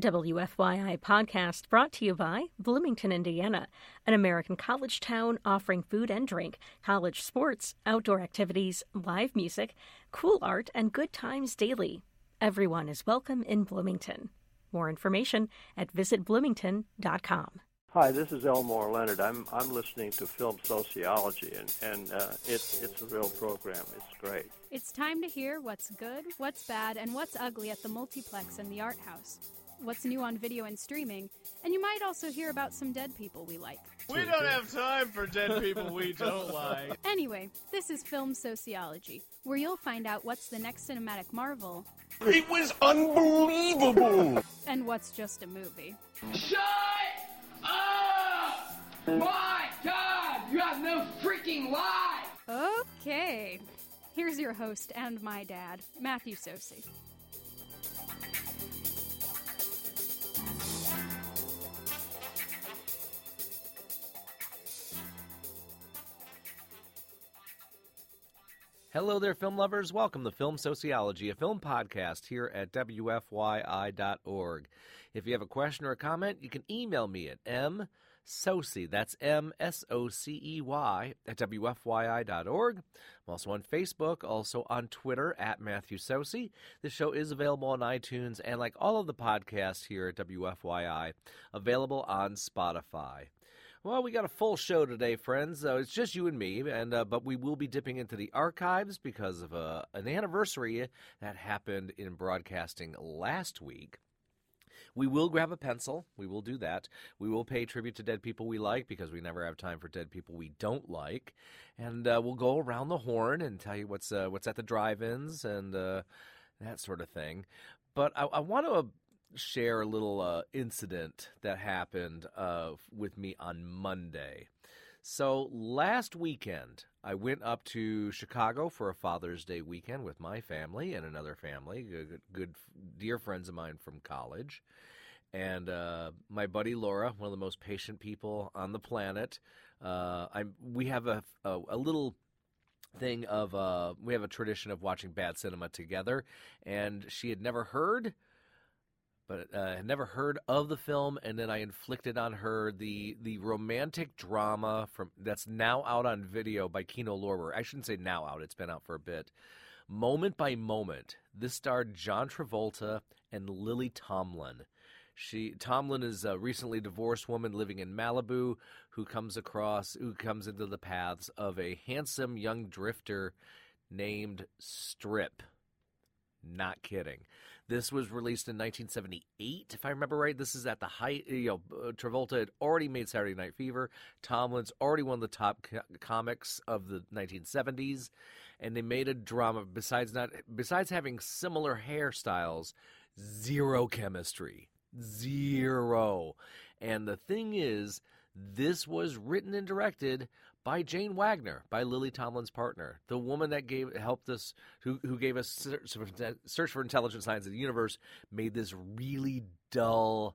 WFYI podcast brought to you by Bloomington, Indiana, an American college town offering food and drink, college sports, outdoor activities, live music, cool art, and good times daily. Everyone is welcome in Bloomington. More information at visitbloomington.com. Hi, this is Elmore Leonard. I'm I'm listening to film sociology, and and uh, it's it's a real program. It's great. It's time to hear what's good, what's bad, and what's ugly at the multiplex and the art house. What's new on video and streaming, and you might also hear about some dead people we like. We don't have time for dead people we don't like. Anyway, this is Film Sociology, where you'll find out what's the next cinematic marvel It was unbelievable. and what's just a movie. Shut up! My God, you have no freaking life! Okay, here's your host and my dad, Matthew Socey. Hello there, film lovers. Welcome to Film Sociology, a film podcast here at WFYI.org. If you have a question or a comment, you can email me at msocey, that's M S O C E Y, at WFYI.org. I'm also on Facebook, also on Twitter at Matthew Socey. This show is available on iTunes and, like all of the podcasts here at WFYI, available on Spotify. Well, we got a full show today, friends. Uh, it's just you and me, and uh, but we will be dipping into the archives because of uh, an anniversary that happened in broadcasting last week. We will grab a pencil. We will do that. We will pay tribute to dead people we like because we never have time for dead people we don't like, and uh, we'll go around the horn and tell you what's uh, what's at the drive-ins and that sort of thing. But I, I want to share a little uh, incident that happened uh, with me on Monday. So last weekend, I went up to Chicago for a Father's Day weekend with my family and another family, good, good dear friends of mine from college, and uh, my buddy Laura, one of the most patient people on the planet. Uh, I'm. We have a, a, a little thing of uh, we have a tradition of watching bad cinema together, and she had never heard but uh, had never heard of the film, and then I inflicted on her the the romantic drama from that's now out on video by Kino Lorber. I shouldn't say now out; it's been out for a bit. Moment by moment, this starred John Travolta and Lily Tomlin. She Tomlin is a recently divorced woman living in Malibu who comes across who comes into the paths of a handsome young drifter named Strip. Not kidding. This was released in 1978, if I remember right. This is at the height. You know, uh, Travolta had already made Saturday Night Fever. Tomlin's already one of the top co- comics of the 1970s, and they made a drama. Besides not, besides having similar hairstyles, zero chemistry, zero. And the thing is, this was written and directed by Jane Wagner, by Lily Tomlin's partner, the woman that gave helped us, who who gave us Search for, Intelligent Signs of the Universe, made this really dull,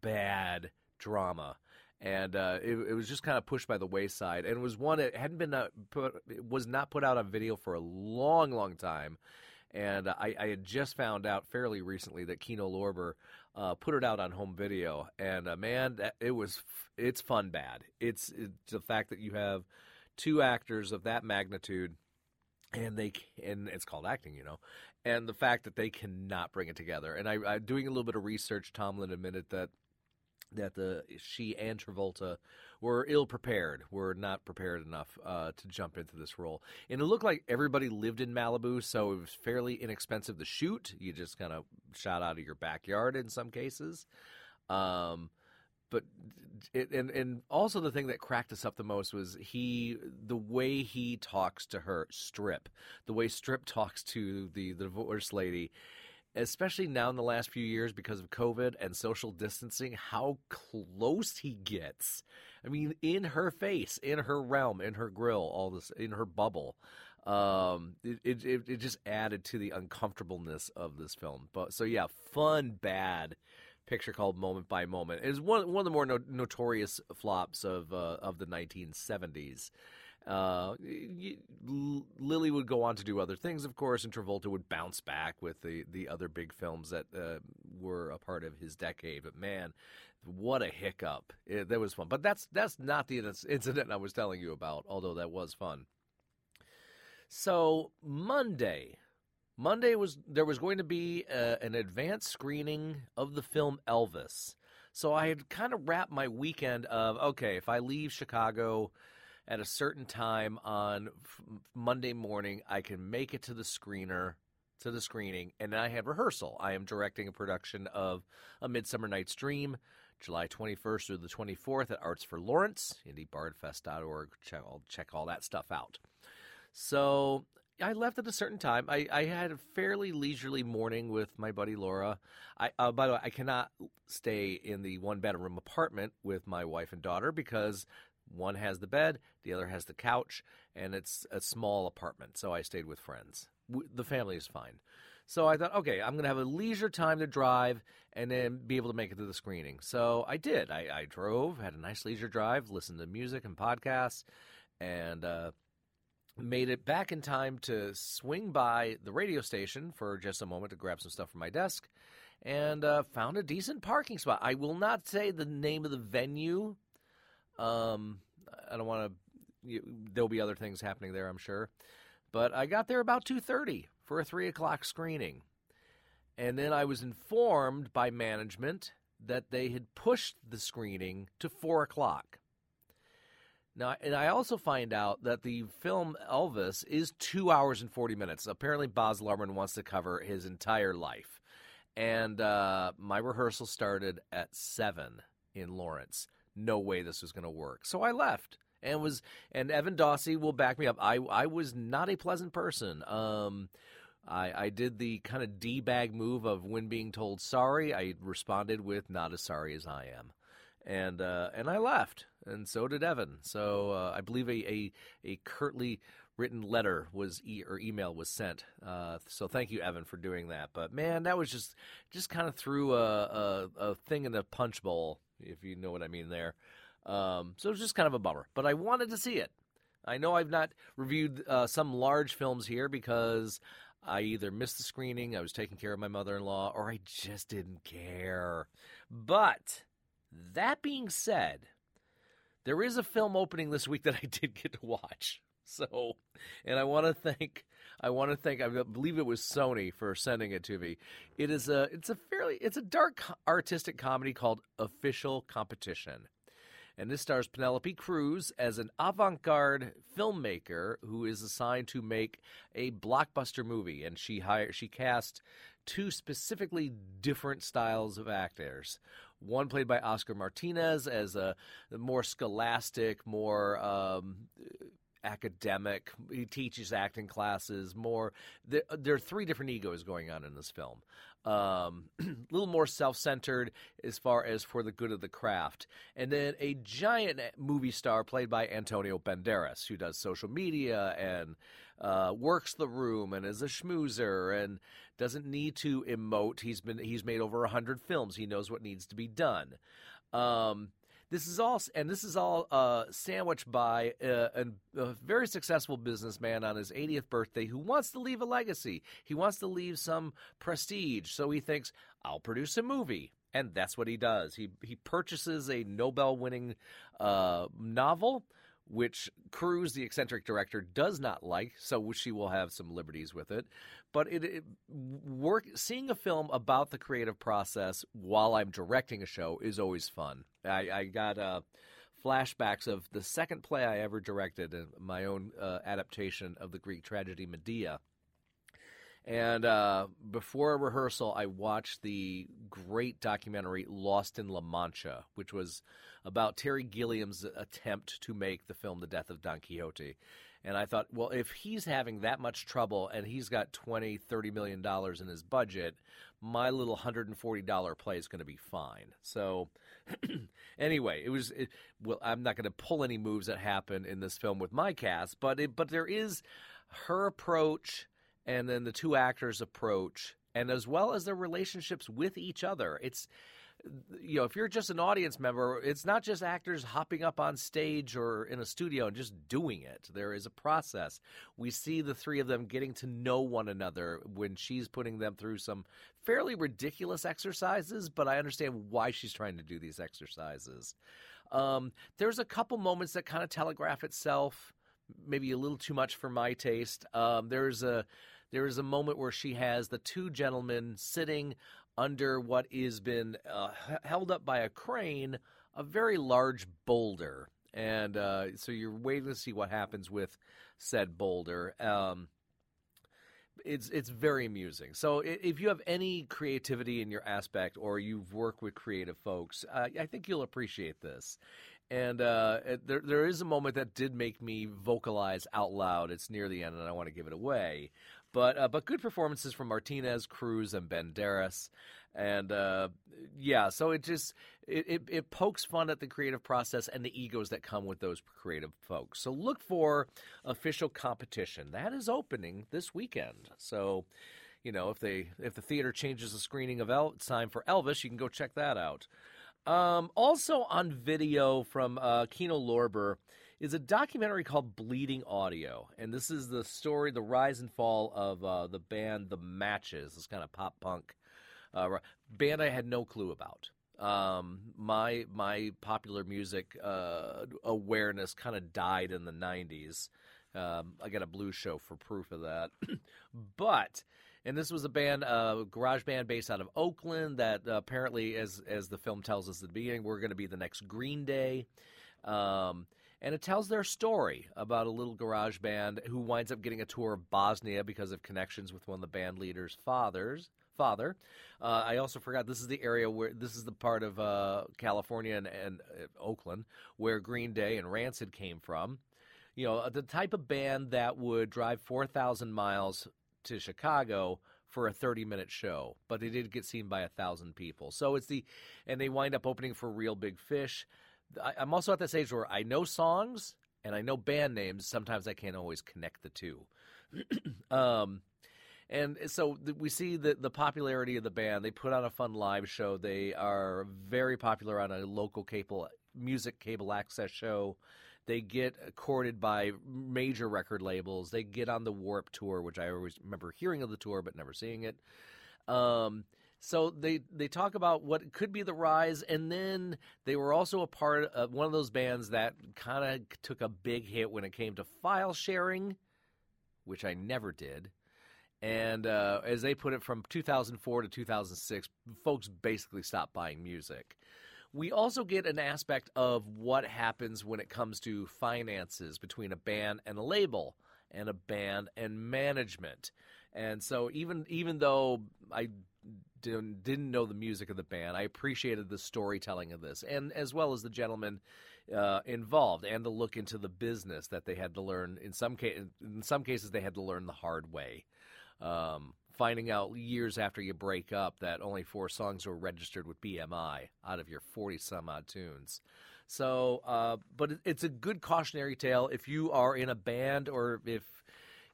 bad drama, and uh, it, it was just kind of pushed by the wayside. And it was one that hadn't been uh, put, was not put out on video for a long, long time. And I, I had just found out fairly recently that Kino Lorber uh, put it out on home video, and uh, man, that, it was it's fun bad. It's, it's the fact that you have two actors of that magnitude, and they and it's called acting, you know, and the fact that they cannot bring it together. And I, I doing a little bit of research, Tomlin admitted that that the she and Travolta were ill prepared, were not prepared enough uh, to jump into this role. And it looked like everybody lived in Malibu, so it was fairly inexpensive to shoot. You just kind of shot out of your backyard in some cases. Um, but it, and and also the thing that cracked us up the most was he the way he talks to her strip the way strip talks to the, the divorce lady especially now in the last few years because of covid and social distancing how close he gets i mean in her face in her realm in her grill all this in her bubble um it it, it just added to the uncomfortableness of this film but so yeah fun bad picture called Moment by Moment. It is one one of the more no- notorious flops of uh, of the 1970s. Uh, Lily would go on to do other things, of course, and Travolta would bounce back with the, the other big films that uh, were a part of his decade. But man, what a hiccup! It, that was fun. But that's that's not the incident I was telling you about, although that was fun. So Monday, Monday was there was going to be uh, an advanced screening of the film Elvis. So I had kind of wrapped my weekend of okay, if I leave Chicago at a certain time on f- Monday morning, I can make it to the screener to the screening, and I had rehearsal. I am directing a production of A Midsummer Night's Dream, July 21st through the 24th at Arts for Lawrence, IndieBardFest.org. Check all, check all that stuff out. So I left at a certain time. I, I had a fairly leisurely morning with my buddy Laura. I, uh, by the way, I cannot stay in the one bedroom apartment with my wife and daughter because one has the bed, the other has the couch, and it's a small apartment. So I stayed with friends. The family is fine. So I thought, okay, I'm going to have a leisure time to drive and then be able to make it to the screening. So I did. I, I drove, had a nice leisure drive, listened to music and podcasts, and uh, made it back in time to swing by the radio station for just a moment to grab some stuff from my desk and uh, found a decent parking spot. I will not say the name of the venue. Um, I don't want to. There'll be other things happening there, I'm sure. But I got there about two thirty for a three o'clock screening, and then I was informed by management that they had pushed the screening to four o'clock. Now, and I also find out that the film Elvis is two hours and 40 minutes. Apparently, Baz Luhrmann wants to cover his entire life. And uh, my rehearsal started at 7 in Lawrence. No way this was going to work. So I left. And was and Evan Dawsey will back me up. I I was not a pleasant person. Um, I, I did the kind of d bag move of when being told sorry. I responded with not as sorry as I am and uh, and I left, and so did Evan. So uh, I believe a, a a curtly written letter was e- or email was sent. Uh, so thank you, Evan, for doing that. But man, that was just just kind of threw a, a a thing in the punch bowl, if you know what I mean there. Um, so it was just kind of a bummer. But I wanted to see it. I know I've not reviewed uh, some large films here because I either missed the screening, I was taking care of my mother in law, or I just didn't care. But that being said, there is a film opening this week that I did get to watch. So, and I want to thank I want to thank I believe it was Sony for sending it to me. It is a it's a fairly it's a dark artistic comedy called Official Competition. And this stars Penelope Cruz as an avant-garde filmmaker who is assigned to make a blockbuster movie and she hired she cast two specifically different styles of actors one played by Oscar Martinez as a more scholastic, more um, academic. He teaches acting classes. More, there, there, are three different egos going on in this film. Um, a little more self-centered as far as for the good of the craft, and then a giant movie star played by Antonio Banderas, who does social media and uh, works the room and is a schmoozer and doesn't need to emote. He's been he's made over a hundred films. He knows what needs to be done. Um, this is all, and this is all uh, sandwiched by a, a, a, very successful businessman on his 80th birthday who wants to leave a legacy. He wants to leave some prestige, so he thinks, "I'll produce a movie." And that's what he does. He he purchases a Nobel-winning uh, novel which Cruz, the eccentric director, does not like, so she will have some liberties with it. But it, it, work seeing a film about the creative process while I'm directing a show is always fun. I, I got uh, flashbacks of the second play I ever directed, my own uh, adaptation of the Greek tragedy Medea. And uh, before a rehearsal, I watched the great documentary Lost in La Mancha, which was about Terry Gilliam's attempt to make the film The Death of Don Quixote. And I thought, well, if he's having that much trouble and he's got 20, 30 million dollars in his budget, my little $140 play is going to be fine. So anyway, it was it, well, I'm not going to pull any moves that happen in this film with my cast, but it, but there is her approach and then the two actors approach and as well as their relationships with each other. It's you know, if you're just an audience member, it's not just actors hopping up on stage or in a studio and just doing it. There is a process. We see the three of them getting to know one another when she's putting them through some fairly ridiculous exercises, but I understand why she's trying to do these exercises. Um, there's a couple moments that kind of telegraph itself, maybe a little too much for my taste. Um, there's a there is a moment where she has the two gentlemen sitting under what is been uh, held up by a crane, a very large boulder, and uh, so you're waiting to see what happens with said boulder. Um, it's it's very amusing. So if you have any creativity in your aspect, or you've worked with creative folks, uh, I think you'll appreciate this. And uh, there there is a moment that did make me vocalize out loud. It's near the end, and I want to give it away. But uh, but good performances from Martinez, Cruz, and Banderas, and uh, yeah, so it just it, it, it pokes fun at the creative process and the egos that come with those creative folks. So look for official competition that is opening this weekend. So you know if they if the theater changes the screening of El, time for Elvis, you can go check that out. Um, also on video from uh, Kino Lorber is a documentary called Bleeding Audio, and this is the story, the rise and fall of uh, the band The Matches. This kind of pop punk uh, band I had no clue about. Um, my my popular music uh, awareness kind of died in the '90s. Um, I got a blue show for proof of that, but and this was a band, a uh, garage band based out of Oakland. That uh, apparently, as as the film tells us at the beginning, we're going to be the next Green Day. Um, and it tells their story about a little garage band who winds up getting a tour of Bosnia because of connections with one of the band leaders' fathers. Father. Uh, I also forgot this is the area where this is the part of uh, California and, and uh, Oakland where Green Day and Rancid came from. You know, the type of band that would drive 4,000 miles to Chicago for a 30 minute show, but they did get seen by a thousand people. So it's the, and they wind up opening for Reel Big Fish. I'm also at that stage where I know songs and I know band names. Sometimes I can't always connect the two. um, and so we see the the popularity of the band. They put on a fun live show. They are very popular on a local cable music cable access show. They get courted by major record labels. They get on the Warped Tour, which I always remember hearing of the tour but never seeing it. Um, so they they talk about what could be the rise, and then they were also a part of one of those bands that kind of took a big hit when it came to file sharing, which I never did. And uh, as they put it, from 2004 to 2006, folks basically stopped buying music. We also get an aspect of what happens when it comes to finances between a band and a label, and a band and management. And so, even even though I didn't, didn't know the music of the band. I appreciated the storytelling of this, and as well as the gentleman uh, involved, and the look into the business that they had to learn. In some in some cases, they had to learn the hard way. Um, finding out years after you break up that only four songs were registered with BMI out of your 40 some odd tunes. So, uh, but it's a good cautionary tale if you are in a band or if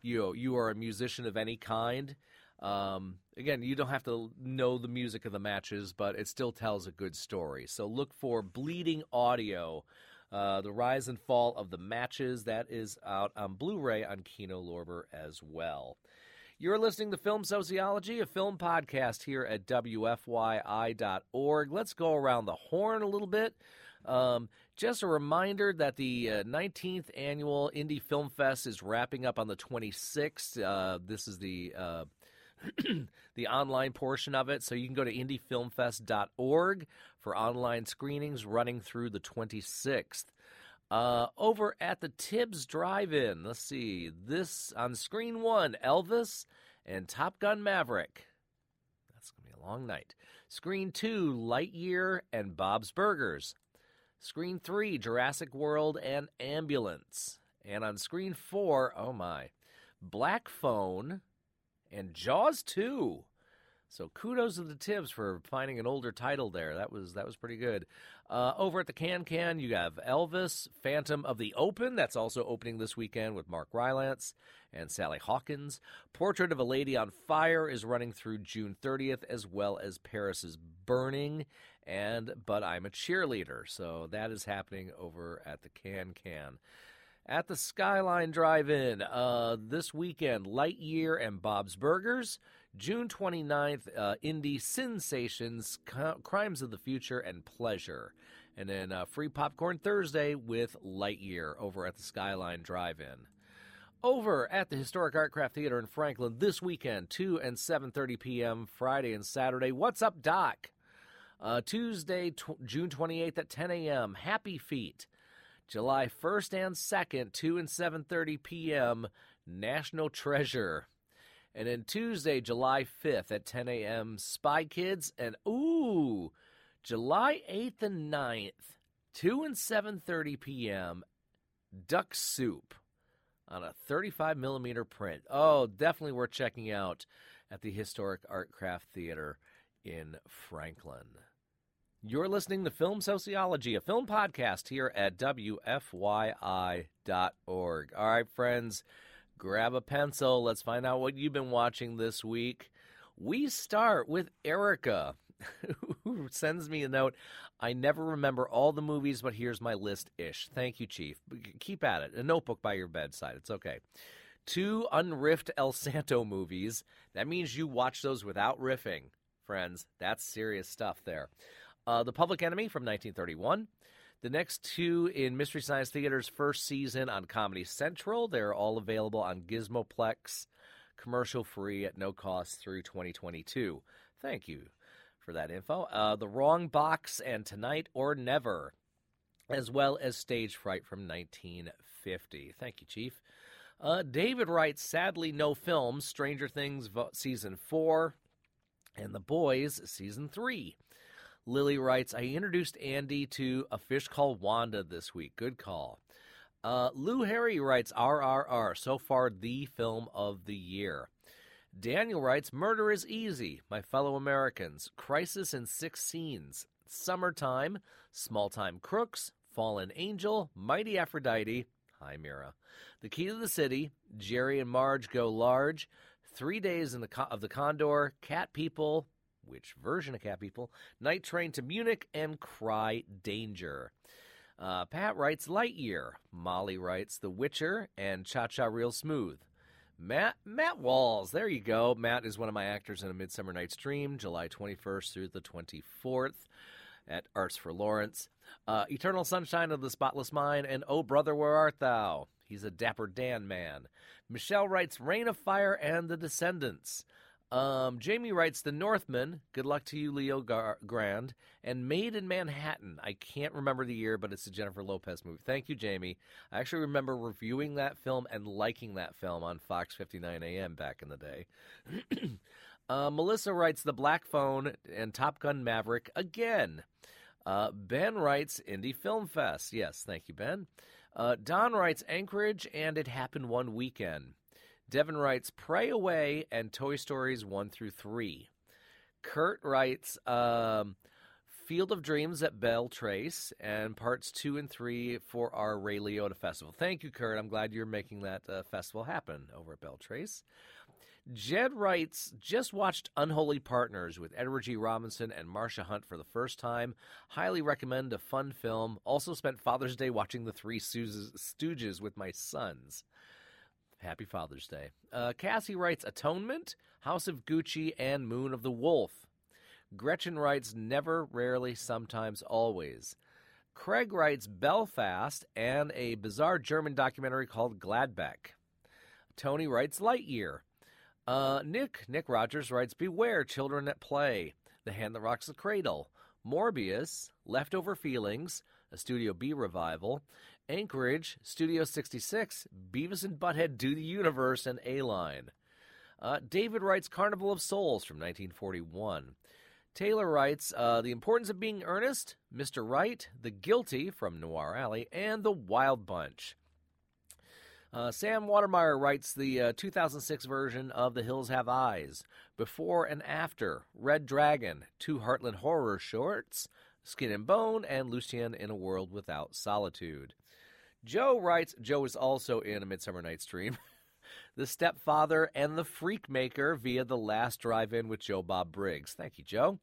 you you are a musician of any kind. Um, again, you don't have to know the music of the matches, but it still tells a good story. So look for Bleeding Audio, uh, the rise and fall of the matches. That is out on Blu-ray on Kino Lorber as well. You're listening to Film Sociology, a film podcast here at WFYI.org. Let's go around the horn a little bit. Um, just a reminder that the uh, 19th annual Indie Film Fest is wrapping up on the 26th. Uh, this is the uh, the online portion of it. So you can go to indiefilmfest.org for online screenings running through the 26th. Uh, over at the Tibbs Drive In, let's see, this on screen one Elvis and Top Gun Maverick. That's going to be a long night. Screen two Lightyear and Bob's Burgers. Screen three Jurassic World and Ambulance. And on screen four, oh my, Black Phone and Jaws 2. So kudos to the Tibbs for finding an older title there. That was that was pretty good. Uh, over at the Kan-Kan, you have Elvis, Phantom of the Open. That's also opening this weekend with Mark Rylance and Sally Hawkins. Portrait of a Lady on Fire is running through June 30th, as well as Paris is Burning and But I'm a Cheerleader. So that is happening over at the Kan-Kan. At the Skyline Drive In uh, this weekend, Lightyear and Bob's Burgers. June 29th, uh, Indie Sensations, Crimes of the Future, and Pleasure. And then uh, free popcorn Thursday with Lightyear over at the Skyline Drive In. Over at the Historic Artcraft Theater in Franklin this weekend, 2 and 7.30 p.m., Friday and Saturday. What's up, Doc? Uh, Tuesday, t- June 28th at 10 a.m., Happy Feet. July 1st and 2nd, 2 and 7.30 p.m., National Treasure. And then Tuesday, July 5th at 10 a.m., Spy Kids. And ooh, July 8th and 9th, 2 and 7.30 p.m., Duck Soup on a 35 millimeter print. Oh, definitely worth checking out at the Historic Artcraft Theater in Franklin. You're listening to Film Sociology, a film podcast here at WFYI.org. All right, friends grab a pencil. Let's find out what you've been watching this week. We start with Erica, who sends me a note. I never remember all the movies, but here's my list ish. Thank you, Chief. Keep at it. A notebook by your bedside. It's okay. Two unriffed El Santo movies. That means you watch those without riffing, friends. That's serious stuff there. Uh, the Public Enemy from 1931. The next two in Mystery Science Theater's first season on Comedy Central. They're all available on Gizmoplex, commercial free at no cost through 2022. Thank you for that info. Uh, the Wrong Box and Tonight or Never, as well as Stage Fright from 1950. Thank you, Chief. Uh, David writes, sadly, no films. Stranger Things season four, and The Boys season three. Lily writes, I introduced Andy to A Fish Called Wanda this week. Good call. Uh, Lou Harry writes, RRR, so far the film of the year. Daniel writes, Murder is Easy, My Fellow Americans, Crisis in Six Scenes, Summertime, Small Time Crooks, Fallen Angel, Mighty Aphrodite, Hi Mira, The Key to the City, Jerry and Marge Go Large, Three Days in the of the Condor, Cat People, which version of Cat People? Night Train to Munich and Cry Danger. Uh, Pat writes Lightyear. Molly writes The Witcher and Cha Cha Real Smooth. Matt Matt Walls, there you go. Matt is one of my actors in A Midsummer Night's Dream, July 21st through the 24th at Arts for Lawrence. Uh, Eternal Sunshine of the Spotless Mind and Oh Brother, Where Art Thou? He's a Dapper Dan man. Michelle writes Reign of Fire and The Descendants. Um, Jamie writes The Northman. Good luck to you, Leo Gar- Grand. And Made in Manhattan. I can't remember the year, but it's a Jennifer Lopez movie. Thank you, Jamie. I actually remember reviewing that film and liking that film on Fox 59 AM back in the day. uh, Melissa writes The Black Phone and Top Gun Maverick again. Uh, ben writes Indie Film Fest. Yes, thank you, Ben. Uh, Don writes Anchorage and It Happened One Weekend. Devin writes Pray Away and Toy Stories 1 through 3. Kurt writes um, Field of Dreams at Beltrace and parts 2 and 3 for our Ray Liotta Festival. Thank you, Kurt. I'm glad you're making that uh, festival happen over at Beltrace. Jed writes, just watched Unholy Partners with Edward G. Robinson and Marsha Hunt for the first time. Highly recommend a fun film. Also spent Father's Day watching The Three Stooges with my sons. Happy Father's Day. Uh, Cassie writes Atonement, House of Gucci, and Moon of the Wolf. Gretchen writes Never, Rarely, Sometimes, Always. Craig writes Belfast and a bizarre German documentary called Gladbeck. Tony writes Lightyear. Uh, Nick Nick Rogers writes Beware Children at Play, The Hand That Rocks the Cradle, Morbius, Leftover Feelings, a Studio B revival, Anchorage, Studio 66, Beavis and Butthead Do the Universe, and A Line. Uh, David writes Carnival of Souls from 1941. Taylor writes uh, The Importance of Being Earnest, Mr. Right, The Guilty from Noir Alley, and The Wild Bunch. Uh, Sam Watermeyer writes the uh, 2006 version of The Hills Have Eyes, Before and After, Red Dragon, two Heartland horror shorts, Skin and Bone, and Lucien in a World Without Solitude. Joe writes, Joe is also in A Midsummer Night's Dream. the Stepfather and the Freak Maker via The Last Drive In with Joe Bob Briggs. Thank you, Joe.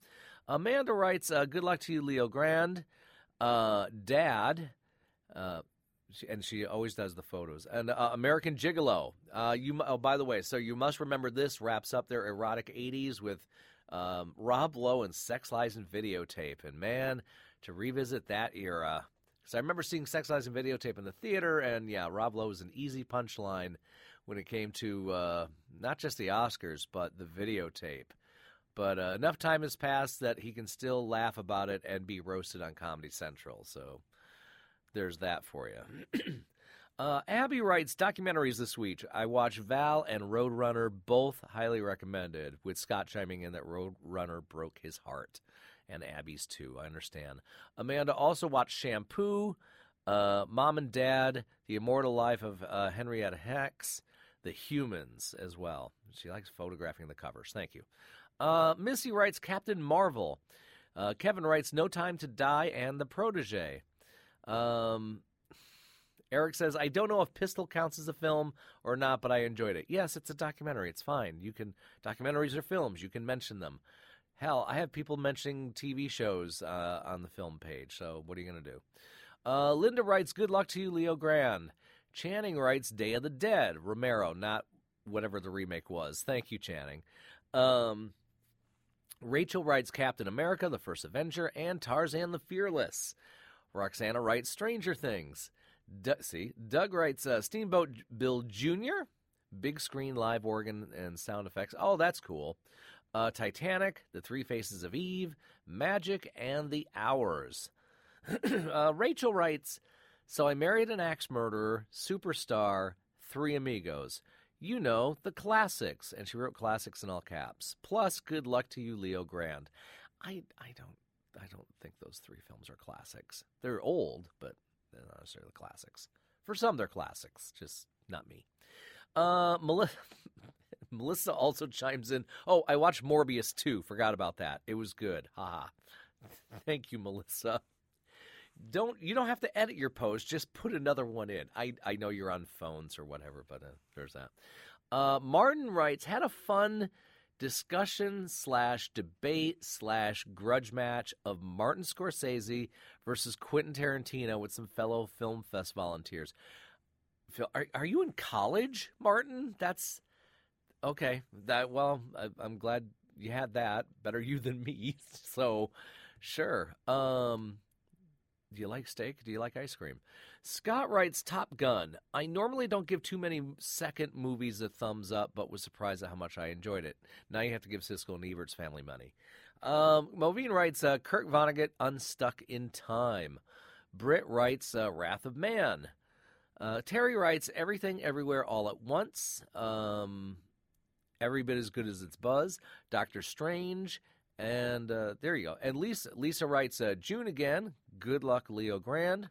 Amanda writes, uh, Good luck to you, Leo Grand. Uh, Dad, uh, she, and she always does the photos. And uh, American Gigolo. Uh, you oh, by the way, so you must remember this wraps up their erotic '80s with um, Rob Lowe and Sex Lies and Videotape. And man, to revisit that era, because I remember seeing Sex Lies and Videotape in the theater, and yeah, Rob Lowe was an easy punchline when it came to uh, not just the Oscars but the videotape. But uh, enough time has passed that he can still laugh about it and be roasted on Comedy Central. So there's that for you. uh, Abby writes documentaries this week. I watched Val and Roadrunner, both highly recommended, with Scott chiming in that Roadrunner broke his heart. And Abby's too, I understand. Amanda also watched Shampoo, uh, Mom and Dad, The Immortal Life of uh, Henrietta Hex, The Humans as well. She likes photographing the covers. Thank you. Uh, Missy writes Captain Marvel. Uh, Kevin writes No Time to Die and The Protege. Um, Eric says, I don't know if Pistol counts as a film or not, but I enjoyed it. Yes, it's a documentary. It's fine. You can documentaries are films. You can mention them. Hell, I have people mentioning TV shows uh, on the film page. So what are you going to do? Uh, Linda writes, "Good luck to you, Leo Grand." Channing writes, "Day of the Dead." Romero, not whatever the remake was. Thank you, Channing. Um, Rachel writes, "Captain America: The First Avenger" and Tarzan the Fearless. Roxana writes Stranger Things. D- see, Doug writes uh, Steamboat Bill Jr., big screen live organ and sound effects. Oh, that's cool. Uh, Titanic, The Three Faces of Eve, Magic, and The Hours. uh, Rachel writes So I married an axe murderer, superstar, three amigos. You know, the classics. And she wrote classics in all caps. Plus, good luck to you, Leo Grand. I, I don't I don't think those three films are classics. They're old, but they're not necessarily classics. For some, they're classics, just not me. Uh, Melissa, Melissa also chimes in. Oh, I watched Morbius too. Forgot about that. It was good. Haha. Thank you, Melissa. Don't you don't have to edit your post. Just put another one in. I I know you're on phones or whatever, but uh, there's that. Uh, Martin writes had a fun discussion slash debate slash grudge match of Martin Scorsese versus Quentin Tarantino with some fellow film fest volunteers. Phil, are are you in college, Martin? That's okay. That well, I, I'm glad you had that. Better you than me. So, sure. Um, do you like steak? Do you like ice cream? Scott writes Top Gun. I normally don't give too many second movies a thumbs up, but was surprised at how much I enjoyed it. Now you have to give Siskel and Ebert's family money. Um, Movine writes uh, Kurt Vonnegut Unstuck in Time. Britt writes uh, Wrath of Man. Uh, Terry writes Everything Everywhere All at Once. Um, every bit as good as its buzz. Doctor Strange. And uh, there you go. And Lisa Lisa writes uh, June again. Good luck, Leo Grand.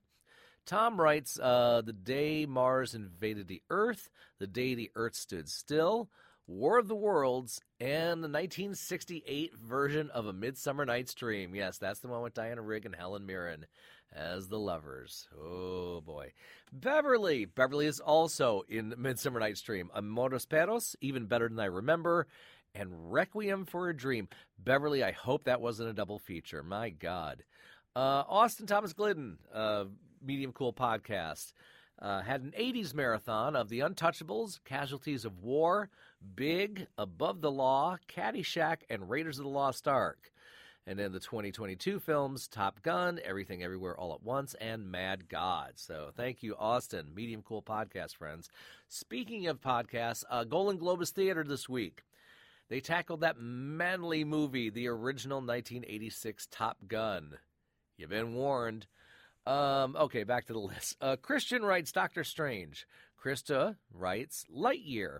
Tom writes uh, The day Mars invaded the Earth, The day the Earth stood still, War of the Worlds, and the 1968 version of A Midsummer Night's Dream. Yes, that's the one with Diana Rigg and Helen Mirren as the lovers. Oh boy. Beverly. Beverly is also in Midsummer Night's Dream. Amores Perros, even better than I remember and Requiem for a Dream. Beverly, I hope that wasn't a double feature. My God. Uh, Austin Thomas Glidden, uh, Medium Cool podcast, uh, had an 80s marathon of The Untouchables, Casualties of War, Big, Above the Law, Caddyshack, and Raiders of the Lost Ark. And then the 2022 films Top Gun, Everything Everywhere All at Once, and Mad God. So thank you, Austin. Medium Cool podcast, friends. Speaking of podcasts, uh, Golden Globus Theater this week. They tackled that manly movie, the original 1986 Top Gun. You've been warned. Um, okay, back to the list. Uh, Christian writes Doctor Strange. Krista writes Lightyear.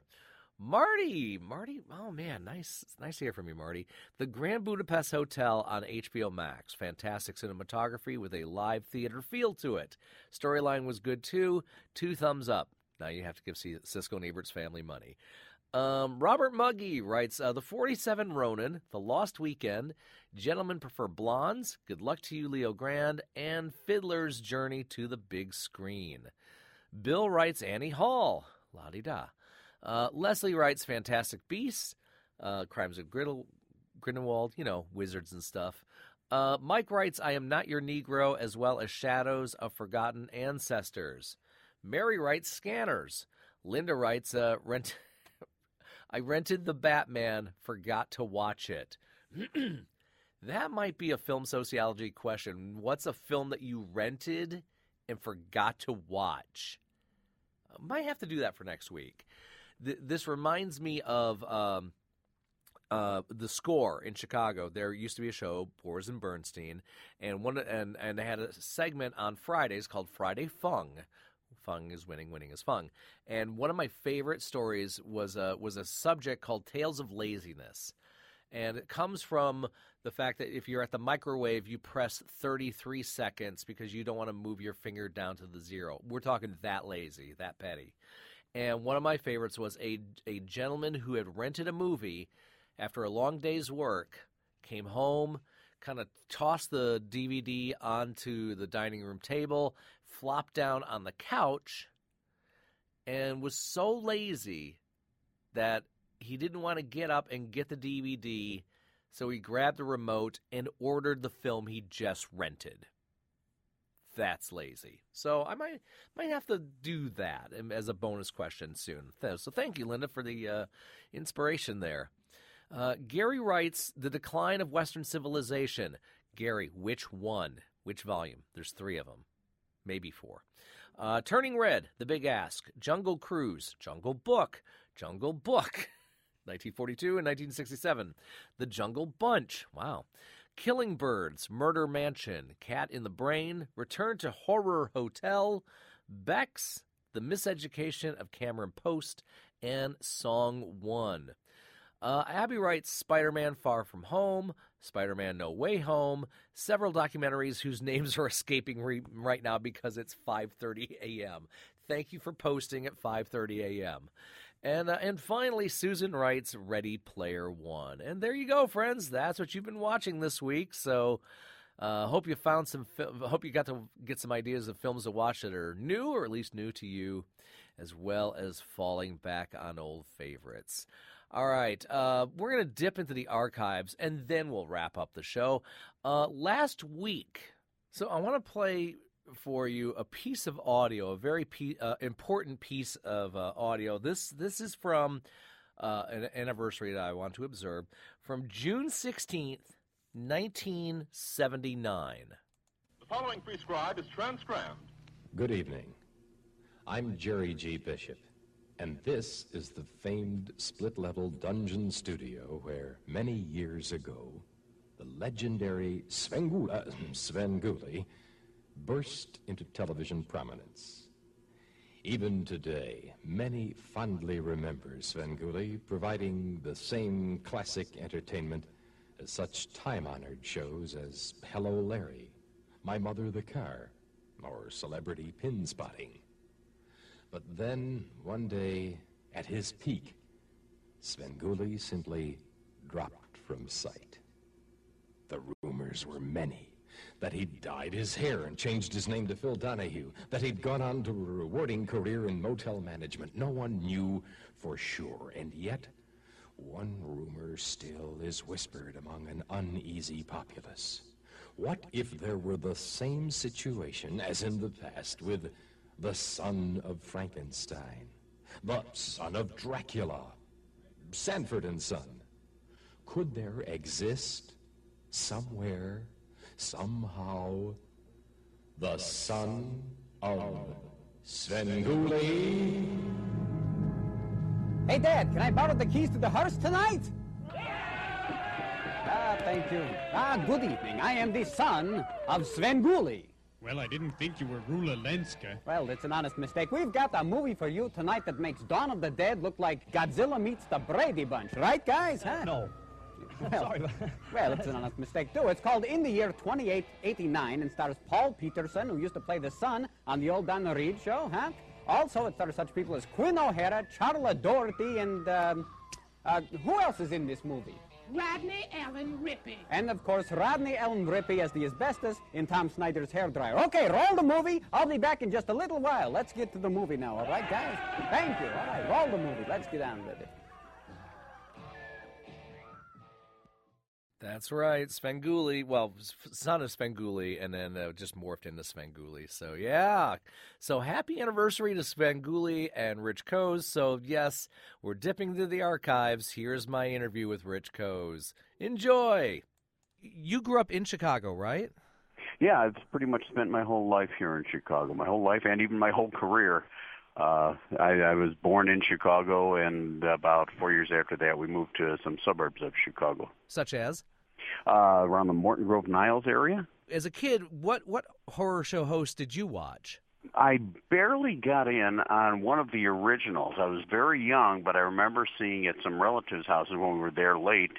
Marty, Marty, oh man, nice, nice to hear from you, Marty. The Grand Budapest Hotel on HBO Max. Fantastic cinematography with a live theater feel to it. Storyline was good too. Two thumbs up. Now you have to give Siskel and Ebert's family money. Um, Robert Muggy writes uh, The 47 Ronin, The Lost Weekend, Gentlemen Prefer Blondes, Good Luck to You, Leo Grand, and Fiddler's Journey to the Big Screen. Bill writes Annie Hall, la di da. Uh, Leslie writes Fantastic Beasts, uh, Crimes of Griddle, Grindelwald, you know, wizards and stuff. Uh, Mike writes I Am Not Your Negro, as well as Shadows of Forgotten Ancestors. Mary writes Scanners. Linda writes uh, Rent. I rented the Batman, forgot to watch it. that might be a film sociology question. What's a film that you rented and forgot to watch? I might have to do that for next week. Th- this reminds me of um, uh, the score in Chicago. There used to be a show, Boers and Bernstein, and one and and they had a segment on Fridays called Friday Fung, Fung is winning, winning is fung. And one of my favorite stories was a, was a subject called Tales of Laziness. And it comes from the fact that if you're at the microwave, you press 33 seconds because you don't want to move your finger down to the zero. We're talking that lazy, that petty. And one of my favorites was a, a gentleman who had rented a movie after a long day's work, came home, kind of tossed the DVD onto the dining room table, flopped down on the couch and was so lazy that he didn't want to get up and get the DVD, so he grabbed the remote and ordered the film he just rented. That's lazy. So I might might have to do that as a bonus question soon. So thank you, Linda, for the uh, inspiration there. Uh, Gary writes The Decline of Western Civilization. Gary, which one? Which volume? There's three of them maybe four. Uh, Turning Red, The Big Ask, Jungle Cruise, Jungle Book, Jungle Book, 1942 and 1967, The Jungle Bunch, wow, Killing Birds, Murder Mansion, Cat in the Brain, Return to Horror Hotel, Bex, The Miseducation of Cameron Post, and Song 1. Uh, Abby writes Spider Man Far From Home, Spider Man No Way Home, several documentaries whose names are escaping re- right now because it's 5:30 a.m. Thank you for posting at 5:30 a.m. And uh, and finally, Susan writes Ready Player One. And there you go, friends. That's what you've been watching this week. So. Uh, hope you found some. Hope you got to get some ideas of films to watch that are new, or at least new to you, as well as falling back on old favorites. All right, uh, we're going to dip into the archives and then we'll wrap up the show. Uh, last week, so I want to play for you a piece of audio, a very pe- uh, important piece of uh, audio. This this is from uh, an anniversary that I want to observe from June sixteenth, nineteen seventy nine. The following prescribed is transcribed. Good evening. I'm Jerry G. Bishop. And this is the famed split level dungeon studio where many years ago the legendary Svengula, Svengoolie burst into television prominence. Even today, many fondly remember Svengoolie providing the same classic entertainment as such time honored shows as Hello Larry, My Mother the Car, or Celebrity Pin Spotting. But then, one day, at his peak, Svengoolie simply dropped from sight. The rumors were many that he'd dyed his hair and changed his name to Phil Donahue, that he'd gone on to a rewarding career in motel management. No one knew for sure, and yet, one rumor still is whispered among an uneasy populace. What if there were the same situation as in the past with the son of Frankenstein, the son of Dracula, Sanford and Son. Could there exist somewhere, somehow, the son of Svengoolie? Hey, Dad, can I borrow the keys to the hearse tonight? Ah, thank you. Ah, good evening. I am the son of Svengoolie. Well, I didn't think you were Rula Lenska. Well, it's an honest mistake. We've got a movie for you tonight that makes Dawn of the Dead look like Godzilla meets the Brady Bunch. Right, guys? Huh? No. Well, Sorry. well, it's an honest mistake, too. It's called In the Year 2889 and stars Paul Petersen, who used to play the son on the old Donna Reed show, huh? Also, it stars such people as Quinn O'Hara, Charla Doherty, and um, uh, who else is in this movie? Rodney Allen Rippy. And of course, Rodney Allen Rippy as the asbestos in Tom Snyder's hairdryer. Okay, roll the movie. I'll be back in just a little while. Let's get to the movie now, all right, guys? Thank you. All right, roll the movie. Let's get on with it. That's right, Svengoolie. Well, son of Svengoolie, and then uh, just morphed into Svengoolie. So yeah. So happy anniversary to Svengoolie and Rich Koz. So yes, we're dipping into the archives. Here's my interview with Rich Koz. Enjoy. You grew up in Chicago, right? Yeah, I've pretty much spent my whole life here in Chicago, my whole life, and even my whole career. Uh, I, I was born in Chicago, and about four years after that, we moved to some suburbs of Chicago, Such as, uh, around the Morton Grove Niles area. as a kid, what what horror show host did you watch? I barely got in on one of the originals. I was very young, but I remember seeing at some relatives' houses when we were there late.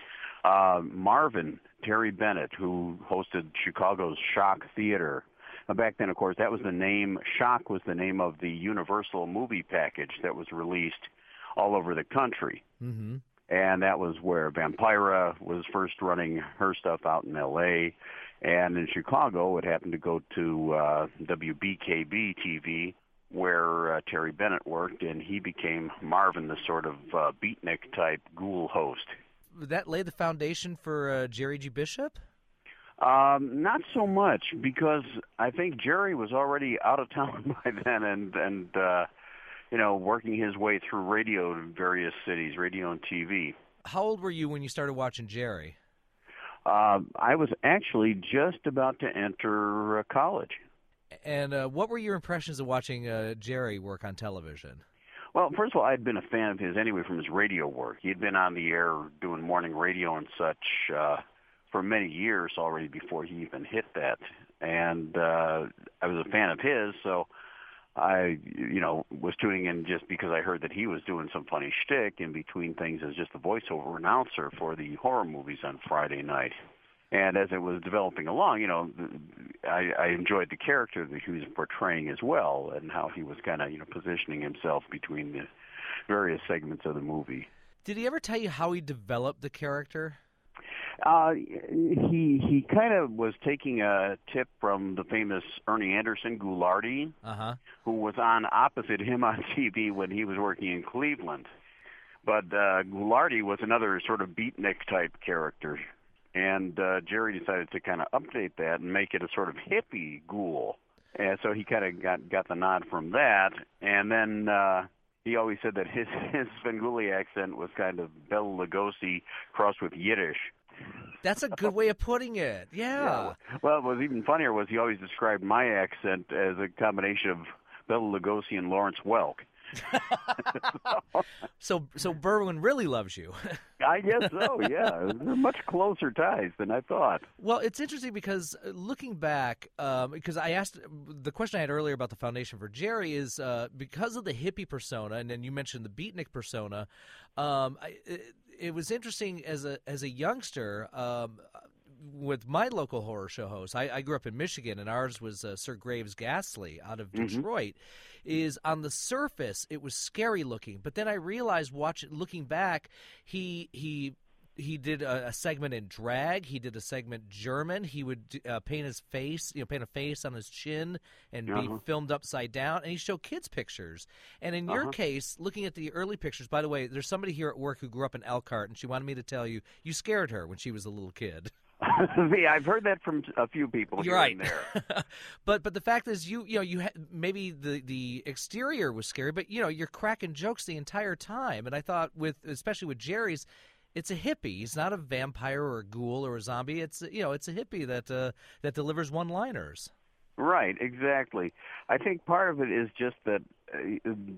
Uh, Marvin Terry Bennett, who hosted Chicago's Shock Theater. Back then, of course, that was the name. Shock was the name of the Universal movie package that was released all over the country Mm-hmm. and that was where Vampira was first running her stuff out in L.A. And in Chicago, it happened to go to uh, WBKB TV, where uh, Terry Bennett worked, and he became Marvin, the sort of uh, beatnik type ghoul host. That laid the foundation for uh, Jerry G. Bishop. Um, not so much because I think Jerry was already out of town by then, and and uh, you know working his way through radio in various cities, radio and TV. How old were you when you started watching Jerry? Uh, I was actually just about to enter uh, college. And uh, what were your impressions of watching uh, Jerry work on television? Well, first of all, I'd been a fan of his anyway from his radio work. He'd been on the air doing morning radio and such uh, for many years already before he even hit that. And uh, I was a fan of his, so I, you know, was tuning in just because I heard that he was doing some funny shtick in between things as just a voiceover announcer for the horror movies on Friday night. And as it was developing along, you know, I, I enjoyed the character that he was portraying as well, and how he was kind of, you know, positioning himself between the various segments of the movie. Did he ever tell you how he developed the character? Uh, he he kind of was taking a tip from the famous Ernie Anderson Ghoulardi, Uh huh. who was on opposite him on TV when he was working in Cleveland. But uh, Ghoulardi was another sort of beatnik type character, and uh, Jerry decided to kind of update that and make it a sort of hippie ghoul. And so he kind of got got the nod from that, and then. uh he always said that his his Svengoolie accent was kind of Bela Lugosi crossed with Yiddish. That's a good way of putting it. Yeah. Well, what was even funnier was he always described my accent as a combination of Bela Lugosi and Lawrence Welk. So so Berwyn really loves you. I guess so. Yeah, they're much closer ties than I thought. Well, it's interesting because uh, looking back, um, because I asked the question I had earlier about the foundation for Jerry is uh, because of the hippie persona, and then you mentioned the beatnik persona. Um, I, it, it was interesting as a as a youngster. Um, with my local horror show host, I, I grew up in Michigan, and ours was uh, Sir Graves Ghastly out of Mhm. Detroit. Is on the surface it was scary looking, but then I realized, watching, looking back, he he he did a, a segment in drag. He did a segment German. He would uh, paint his face, you know, paint a face on his chin and Uh-huh. be filmed upside down. And he showed kids pictures. And in your Uh-huh. case, looking at the early pictures, by the way, there's somebody here at work who grew up in Elkhart, and she wanted me to tell you you scared her when she was a little kid. yeah, I've heard that from a few people You're here right. and there. but but the fact is, you you know you ha- maybe the the exterior was scary, but you know you're cracking jokes the entire time. And I thought with especially with Jerry's, it's a hippie. He's not a vampire or a ghoul or a zombie. It's you know it's a hippie that uh, that delivers one liners. Right, exactly. I think part of it is just that uh,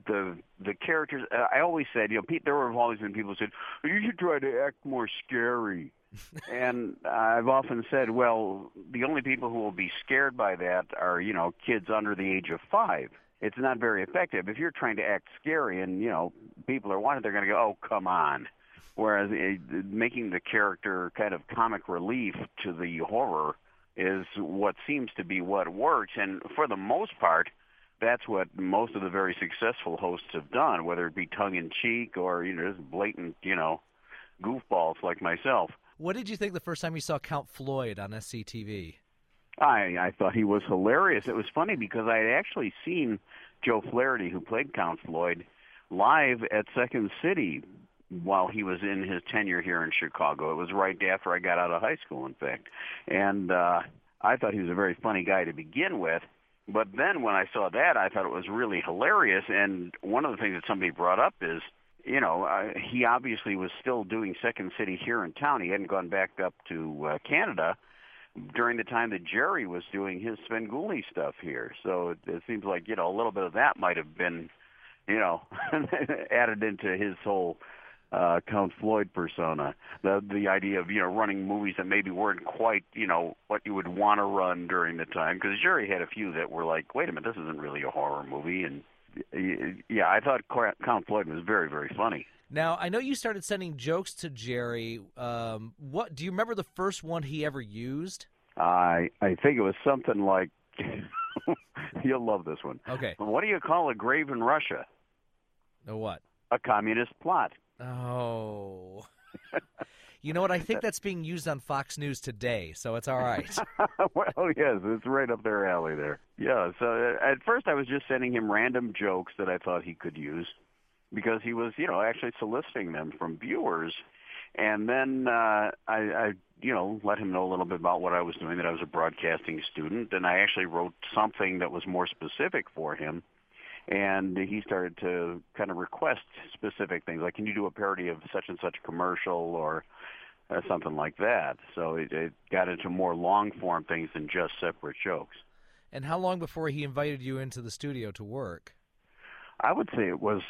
the the characters. Uh, I always said, you know, Pete, there have always been people who said you should try to act more scary, and I've often said, well, the only people who will be scared by that are you know kids under the age of five. It's not very effective if you're trying to act scary, and you know people are wanting. They're going to go, oh, come on. Whereas uh, making the character kind of comic relief to the horror is what seems to be what works. And for the most part, that's what most of the very successful hosts have done, whether it be tongue in cheek or you know just blatant, you know, goofballs like myself. What did you think the first time you saw Count Floyd on SCTV? I I thought he was hilarious. It was funny because I had actually seen Joe Flaherty, who played Count Floyd, live at Second City while he was in his tenure here in Chicago. It was right after I got out of high school, in fact, and uh, I thought he was a very funny guy to begin with. But then when I saw that, I thought it was really hilarious. And one of the things that somebody brought up is, you know, uh, he obviously was still doing Second City here in town. He hadn't gone back up to uh, Canada during the time that Jerry was doing his Svengoolie stuff here. So it, it seems like you know a little bit of that might have been, you know, added into his whole uh, Count Floyd persona. The the idea of you know running movies that maybe weren't quite you know what you would want to run during the time because Jerry had a few that were like, wait a minute, this isn't really a horror movie, and yeah, I thought Count Floyd was very very funny. Now I know you started sending jokes to Jerry. Um, what do you remember the first one he ever used? I I think it was something like. You'll love this one. Okay. What do you call a grave in Russia? A what? A communist plot. Oh. you know what? I think that's being used on Fox News today, so it's all right. well, yes, it's right up their alley there. Yeah, so uh, at first I was just sending him random jokes that I thought he could use because he was, you know, actually soliciting them from viewers. And then uh, I, I, you know, let him know a little bit about what I was doing, that I was a broadcasting student, and I actually wrote something that was more specific for him and he started to kind of request specific things like can you do a parody of such and such commercial or uh, something like that? So it, it got into more long form things than just separate jokes. And how long before he invited you into the studio to work? I would say it was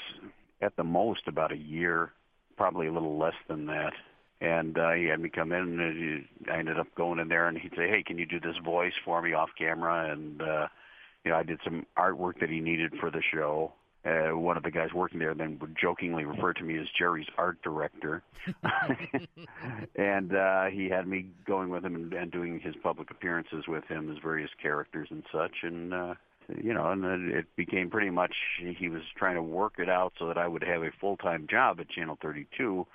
at the most about a year probably a little less than that. And uh, he had me come in and I ended up going in there and he'd say hey can you do this voice for me off camera? And uh you know, I did some artwork that he needed for the show. Uh, one of the guys working there then would jokingly refer to me as Jerry's art director, and uh, he had me going with him and, and doing his public appearances with him as various characters and such, and uh, you know, and then it became pretty much he was trying to work it out so that I would have a full time job at Channel 32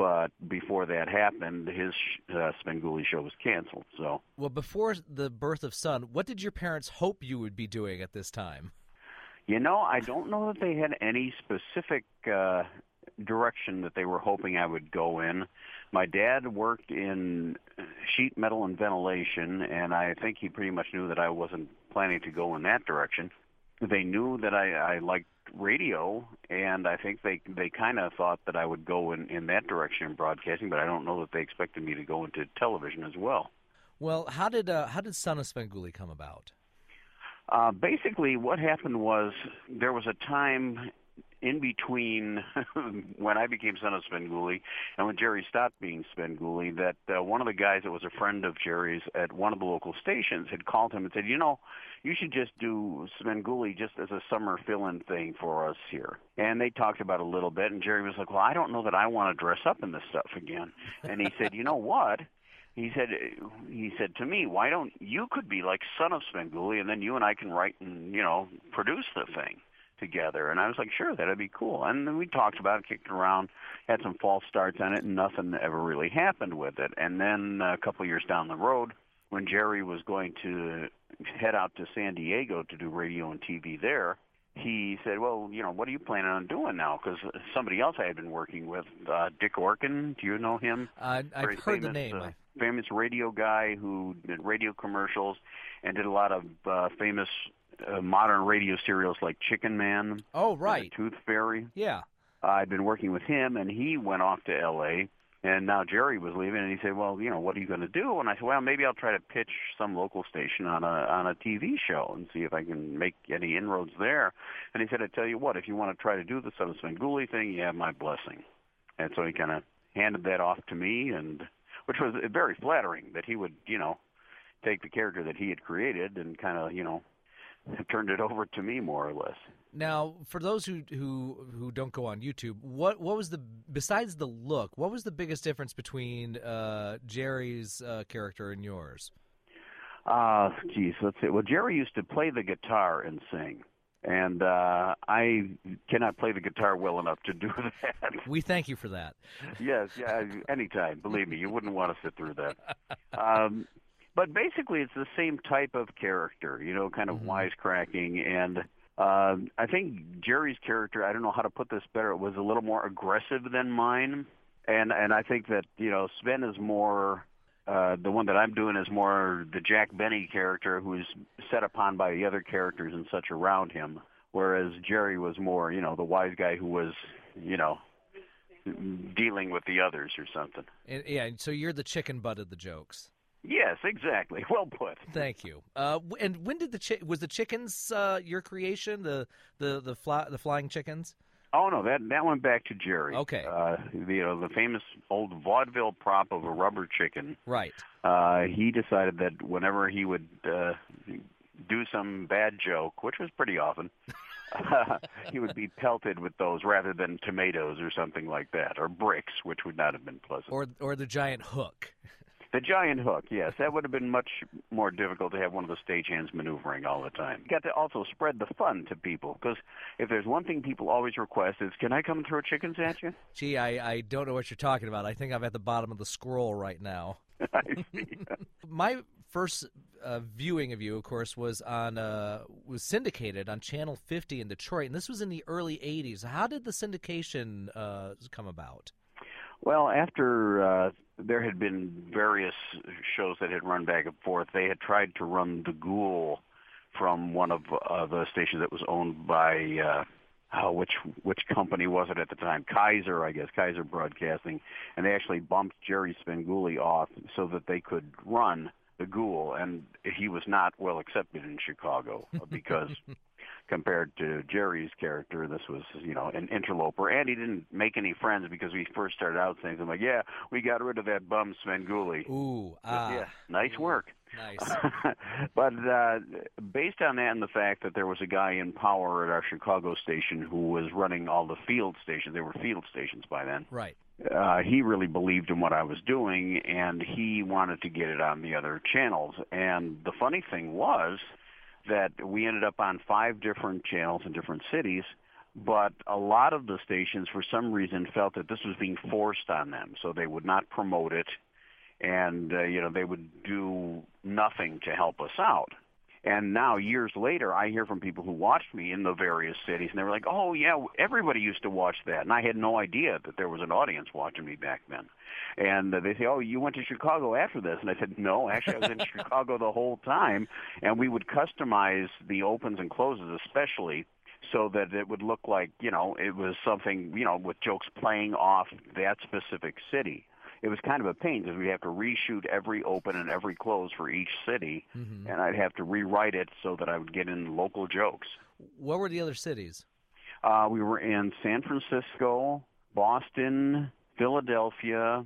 but before that happened, his uh, Svengoolie show was canceled. So, well, before the birth of son, what did your parents hope you would be doing at this time? You know, I don't know that they had any specific uh, direction that they were hoping I would go in. My dad worked in sheet metal and ventilation, and I think he pretty much knew that I wasn't planning to go in that direction. They knew that I, I liked radio, and I think they they kind of thought that I would go in in that direction in broadcasting, but I don't know that they expected me to go into television as well. Well, how did uh, how did Son of Svengoolie come about? Uh, basically, what happened was there was a time in between when I became son of Svengoolie and when Jerry stopped being Svengoolie, that uh, one of the guys that was a friend of Jerry's at one of the local stations had called him and said, you know, you should just do Svengoolie just as a summer fill-in thing for us here. And they talked about it a little bit, and Jerry was like, well, I don't know that I want to dress up in this stuff again. And he said, you know what? He said, he said to me, why don't you could be like son of Svengoolie, and then you and I can write and you know produce the thing together. And I was like, sure, that'd be cool. And then we talked about it, kicked it around, had some false starts on it, and nothing ever really happened with it. And then a couple of years down the road, when Jerry was going to head out to San Diego to do radio and TV there, he said, "Well, you know, what are you planning on doing now?" Because somebody else I had been working with, uh, Dick Orkin. Do you know him? Uh, I've Very heard famous, the name. Uh, famous radio guy who did radio commercials and did a lot of uh, famous uh, modern radio serials like Chicken Man. Oh, right. Tooth Fairy. Yeah. Uh, I'd been working with him, and he went off to L.A. And now Jerry was leaving, and he said, "Well, you know, what are you going to do?" And I said, "Well, maybe I'll try to pitch some local station on a on a TV show and see if I can make any inroads there." And he said, "I tell you what, if you want to try to do the of Svengoolie thing, you have my blessing." And so he kind of handed that off to me, and which was very flattering that he would, you know, take the character that he had created and kind of, you know, turned it over to me more or less. Now, for those who who who don't go on YouTube, what what was the besides the look? What was the biggest difference between uh, Jerry's uh, character and yours? Uh, geez, let's see. Well, Jerry used to play the guitar and sing, and uh, I cannot play the guitar well enough to do that. We thank you for that. yes, yeah, anytime. Believe me, you wouldn't want to sit through that. Um, but basically, it's the same type of character, you know, kind of mm-hmm. wisecracking. And uh, I think Jerry's character, I don't know how to put this better, was a little more aggressive than mine. And and I think that you know Sven is more uh, the one that I'm doing is more the Jack Benny character who's set upon by the other characters and such around him, whereas Jerry was more, you know, the wise guy who was, you know, dealing with the others or something. And, yeah, so you're the chicken butt of the jokes. Yes, exactly. Well put. Thank you. Uh, and when did the chi- was the chickens uh, your creation? The the the fly- the flying chickens? Oh no, that that went back to Jerry. Okay. Uh, the, you know the famous old vaudeville prop of a rubber chicken. Right. Uh, he decided that whenever he would uh, do some bad joke, which was pretty often, uh, he would be pelted with those rather than tomatoes or something like that, or bricks, which would not have been pleasant. Or or the giant hook. The giant hook, yes, that would have been much more difficult to have one of the stagehands maneuvering all the time. You got to also spread the fun to people because if there's one thing people always request is, "Can I come and throw chickens at you?" Gee, I I don't know what you're talking about. I think I'm at the bottom of the scroll right now. My first uh, viewing of you, of course, was on uh, was syndicated on Channel 50 in Detroit, and this was in the early '80s. How did the syndication uh, come about? Well, after uh, there had been various shows that had run back and forth, they had tried to run the Ghoul from one of uh, the stations that was owned by uh, oh, which which company was it at the time? Kaiser, I guess, Kaiser Broadcasting, and they actually bumped Jerry Svengoolie off so that they could run the Ghoul, and he was not well accepted in Chicago because compared to Jerry's character. This was, you know, an interloper, and he didn't make any friends because we first started out saying something like, "Yeah, we got rid of that bum Svengoolie." Ooh, ah, yeah, nice work. Nice. but uh, based on that and the fact that there was a guy in power at our Chicago station who was running all the field stations, they were field stations by then. Right. Uh, he really believed in what I was doing, and he wanted to get it on the other channels. And the funny thing was that we ended up on five different channels in different cities but a lot of the stations for some reason felt that this was being forced on them. So they would not promote it and uh, you know they would do nothing to help us out and now years later i hear from people who watched me in the various cities and they were like oh yeah everybody used to watch that and i had no idea that there was an audience watching me back then and uh, they say, "Oh, you went to Chicago after this?" And I said, "No, actually, I was in Chicago the whole time." And we would customize the opens and closes, especially so that it would look like you know it was something you know with jokes playing off that specific city. It was kind of a pain because we'd have to reshoot every open and every close for each city, mm-hmm. and I'd have to rewrite it so that I would get in local jokes. What were the other cities? Uh, we were in San Francisco, Boston, Philadelphia,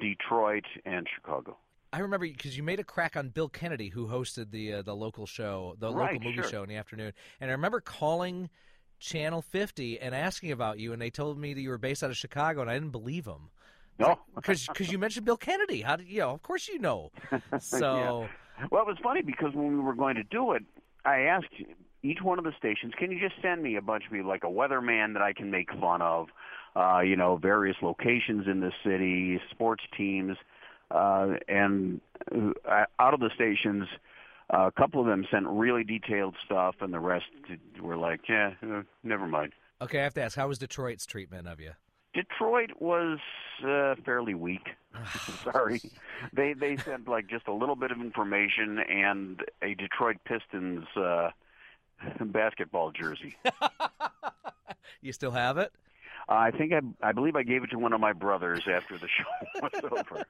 Detroit, and Chicago. I remember because you made a crack on Bill Kennedy, who hosted the uh, the local show, the right, local movie sure. show in the afternoon, and I remember calling Channel 50 and asking about you, and they told me that you were based out of Chicago, and I didn't believe them. No, because because you mentioned Bill Kennedy. How did you know? Of course you know. So, yeah. well, it was funny because when we were going to do it, I asked each one of the stations, "Can you just send me a bunch of people, like a weatherman that I can make fun of?" uh, you know, various locations in the city, sports teams, uh, and uh, out of the stations, uh, a couple of them sent really detailed stuff, and the rest were like, yeah, uh, never mind. Okay, I have to ask, how was Detroit's treatment of you? Detroit was uh, fairly weak. Sorry, they they sent like just a little bit of information and a Detroit Pistons uh, basketball jersey. you still have it? Uh, I think I, I believe I gave it to one of my brothers after the show was over.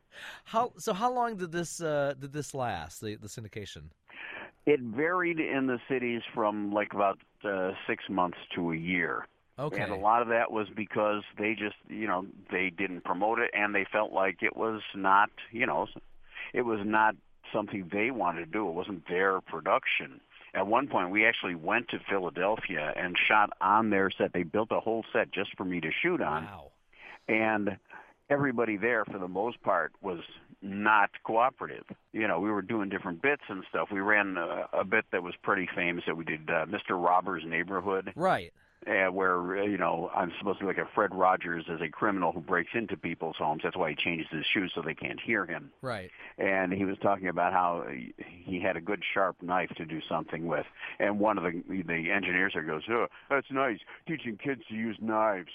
How so? How long did this uh, did this last? The the syndication. It varied in the cities from like about uh, six months to a year. Okay. And a lot of that was because they just, you know, they didn't promote it and they felt like it was not, you know, it was not something they wanted to do. It wasn't their production at one point we actually went to Philadelphia and shot on their set. They built a whole set just for me to shoot on. Wow. And everybody there for the most part was not cooperative. You know, we were doing different bits and stuff. We ran a, a bit that was pretty famous that we did, uh, Mr. Robber's Neighborhood. Right. Uh, where uh, you know I'm supposed to be like a Fred Rogers as a criminal who breaks into people's homes. That's why he changes his shoes so they can't hear him. Right. And he was talking about how he had a good sharp knife to do something with. And one of the the engineers there goes, "Oh, that's nice, teaching kids to use knives."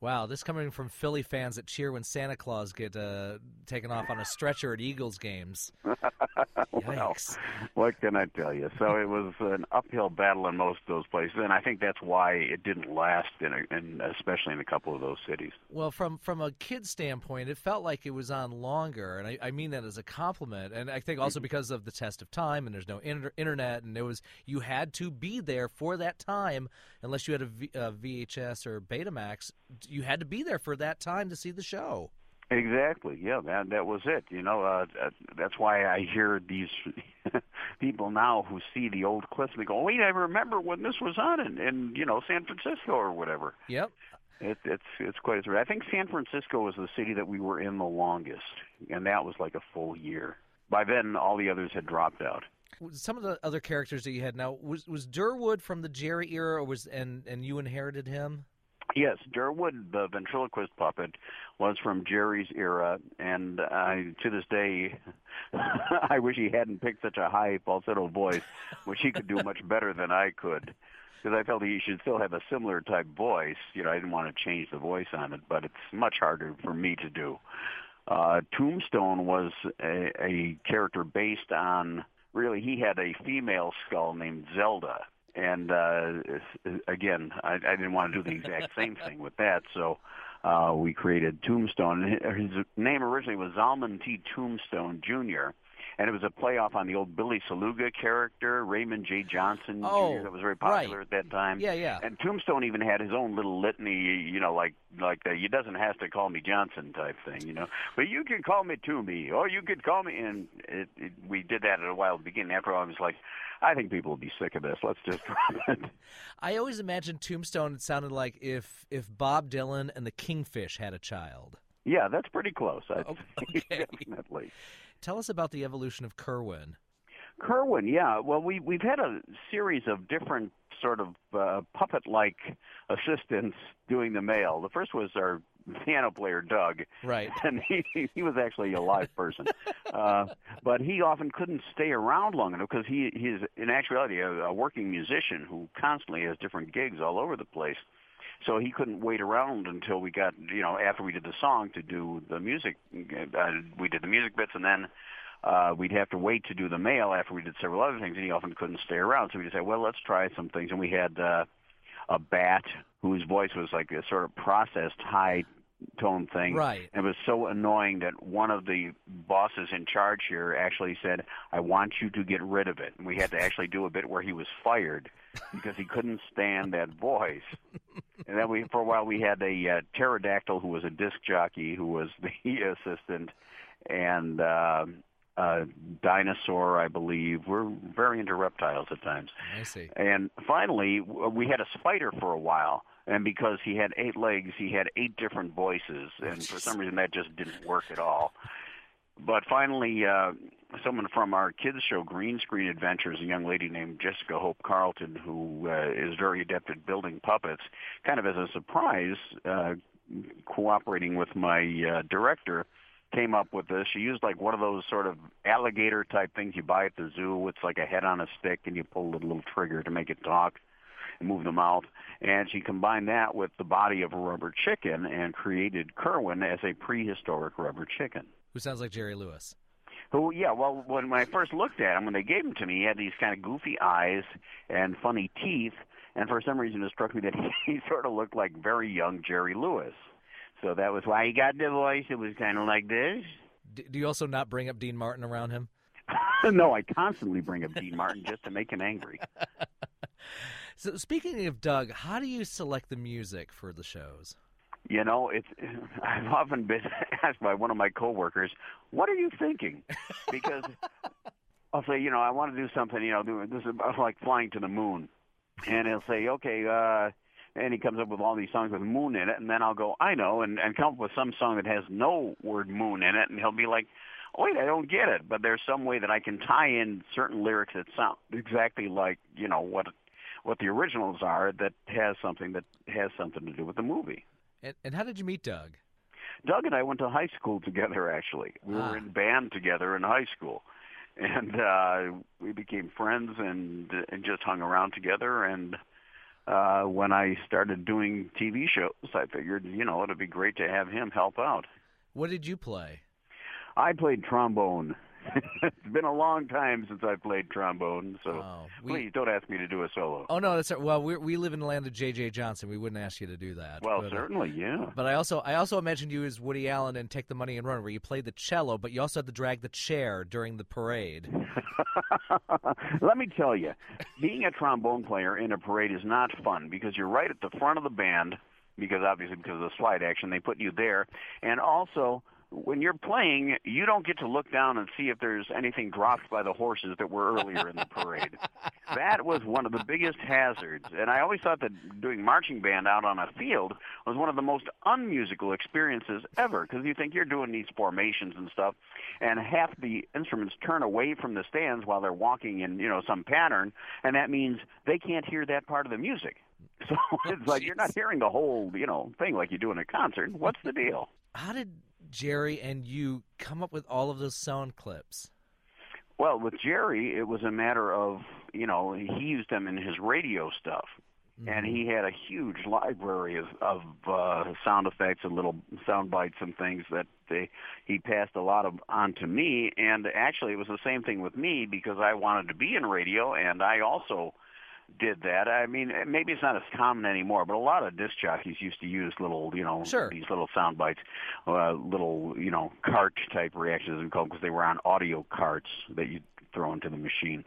Wow, this coming from Philly fans that cheer when Santa Claus get uh, taken off on a stretcher at Eagles games. well, what can I tell you? So it was an uphill battle in most of those places, and I think that's why it didn't last, in, a, in especially in a couple of those cities. Well, from from a kid standpoint, it felt like it was on longer, and I, I mean that as a compliment. And I think also because of the test of time, and there's no inter- internet, and it was you had to be there for that time, unless you had a, v, a VHS or Betamax. You had to be there for that time to see the show. Exactly. Yeah, that that was it. You know, uh, that's why I hear these people now who see the old clips and they go, "Wait, I remember when this was on in, in you know San Francisco or whatever." Yep. It, it's it's quite a. I think San Francisco was the city that we were in the longest, and that was like a full year. By then, all the others had dropped out. Some of the other characters that you had now was was Durwood from the Jerry era, or was and and you inherited him? Yes, Durwood, the ventriloquist puppet, was from Jerry's era, and I, to this day, I wish he hadn't picked such a high falsetto voice, which he could do much better than I could. Because I felt he should still have a similar type voice. You know, I didn't want to change the voice on it, but it's much harder for me to do. Uh, Tombstone was a, a character based on really he had a female skull named Zelda and uh, again, I, I didn't want to do the exact same thing with that, so uh, we created Tombstone. His name originally was Zalman T. Tombstone Jr., and it was a playoff on the old Billy Saluga character, Raymond J. Johnson oh, Jr. That was very popular right. at that time. Yeah, yeah. And Tombstone even had his own little litany, you know, like like the "you doesn't have to call me Johnson" type thing, you know. But you can call me Toomey, or you could call me. And it, it, we did that at a while beginning. After all, I was like, I think people will be sick of this. Let's just. I always imagined Tombstone. It sounded like if if Bob Dylan and the Kingfish had a child. Yeah, that's pretty close. I Oh, okay. definitely. Tell us about the evolution of Kerwin. Kerwin, yeah. Well, we we've had a series of different sort of uh, puppet-like assistants doing the mail. The first was our piano player Doug, Right. and he he was actually a live person, uh, but he often couldn't stay around long enough because he he's in actuality a, a working musician who constantly has different gigs all over the place. So he couldn't wait around until we got, you know, after we did the song to do the music. Uh, we did the music bits, and then uh, we'd have to wait to do the mail after we did several other things, and he often couldn't stay around. So we just said, well, let's try some things. And we had uh, a bat whose voice was like a sort of processed high tone thing. Right. It was so annoying that one of the bosses in charge here actually said, I want you to get rid of it. And we had to actually do a bit where he was fired because he couldn't stand that voice. And then we, for a while, we had a uh, pterodactyl who was a disc jockey who was the assistant, and uh, uh, dinosaur, I believe. We're very into reptiles at times. I see. And finally, we had a spider for a while. And because he had eight legs, he had eight different voices. And for some reason, that just didn't work at all. But finally, uh, someone from our kids show, Green Screen Adventures, a young lady named Jessica Hope Carlton, who uh, is very adept at building puppets, kind of as a surprise, uh, cooperating with my uh, director, came up with this. She used like one of those sort of alligator type things you buy at the zoo. It's like a head on a stick, and you pull a little trigger to make it talk and move the mouth. And she combined that with the body of a rubber chicken and created Kerwin as a prehistoric rubber chicken. Who sounds like Jerry Lewis? Who, yeah, well, when, when I first looked at him, when they gave him to me, he had these kind of goofy eyes and funny teeth, and for some reason it struck me that he, he sort of looked like very young Jerry Lewis. So that was why he got the voice. It was kind of like this. D- do you also not bring up Dean Martin around him? no, I constantly bring up Dean Martin just to make him angry. So speaking of Doug, how do you select the music for the shows? You know, it's I've often been asked by one of my coworkers, "What are you thinking?" Because I'll say, you know, I want to do something, you know, do this is like flying to the moon, and he'll say, "Okay," uh, and he comes up with all these songs with moon in it, and then I'll go, "I know," and and come up with some song that has no word moon in it, and he'll be like. wait, I don't get it. But there's some way that I can tie in certain lyrics that sound exactly like you know what what the originals are that has something that has something to do with the movie. And, and how did you meet Doug? Doug and I went to high school together. Actually, we Ah. were in band together in high school, and uh, we became friends and and just hung around together. And uh, when I started doing TV shows, I figured you know it'd be great to have him help out. What did you play? I played trombone. it's been a long time since I played trombone, so we- please don't ask me to do a solo. Oh no, that's well. We we live in the land of J.J. Johnson. We wouldn't ask you to do that. well, but, uh, certainly, yeah. But I also I also mentioned you as Woody Allen in Take the Money and Run, where you played the cello, but you also had to drag the chair during the parade. Let me tell you, being a trombone player in a parade is not fun because you're right at the front of the band, because obviously because of the slide action, they put you there, and also when you're playing, you don't get to look down and see if there's anything dropped by the horses that were earlier in the parade. that was one of the biggest hazards, and I always thought that doing marching band out on a field was one of the most unmusical experiences ever because you think you're doing these formations and stuff, and half the instruments turn away from the stands while they're walking in you know some pattern, and that means they can't hear that part of the music. So it's like you're not hearing the whole you know thing like you do in a concert. What's the deal? How did Jerry and you come up with all of those sound clips? Well, with Jerry, it was a matter of you know he used them in his radio stuff, and he had a huge library of, of uh, sound effects and little sound bites and things that they, he passed a lot of on to me. And actually, it was the same thing with me because I wanted to be in radio, and I also did that. I mean, maybe it's not as common anymore, but a lot of disc jockeys used to use little, you know, Sure. these little sound bites, uh, little, you know, cart type reactions and because they were on audio carts that you throw into the machine.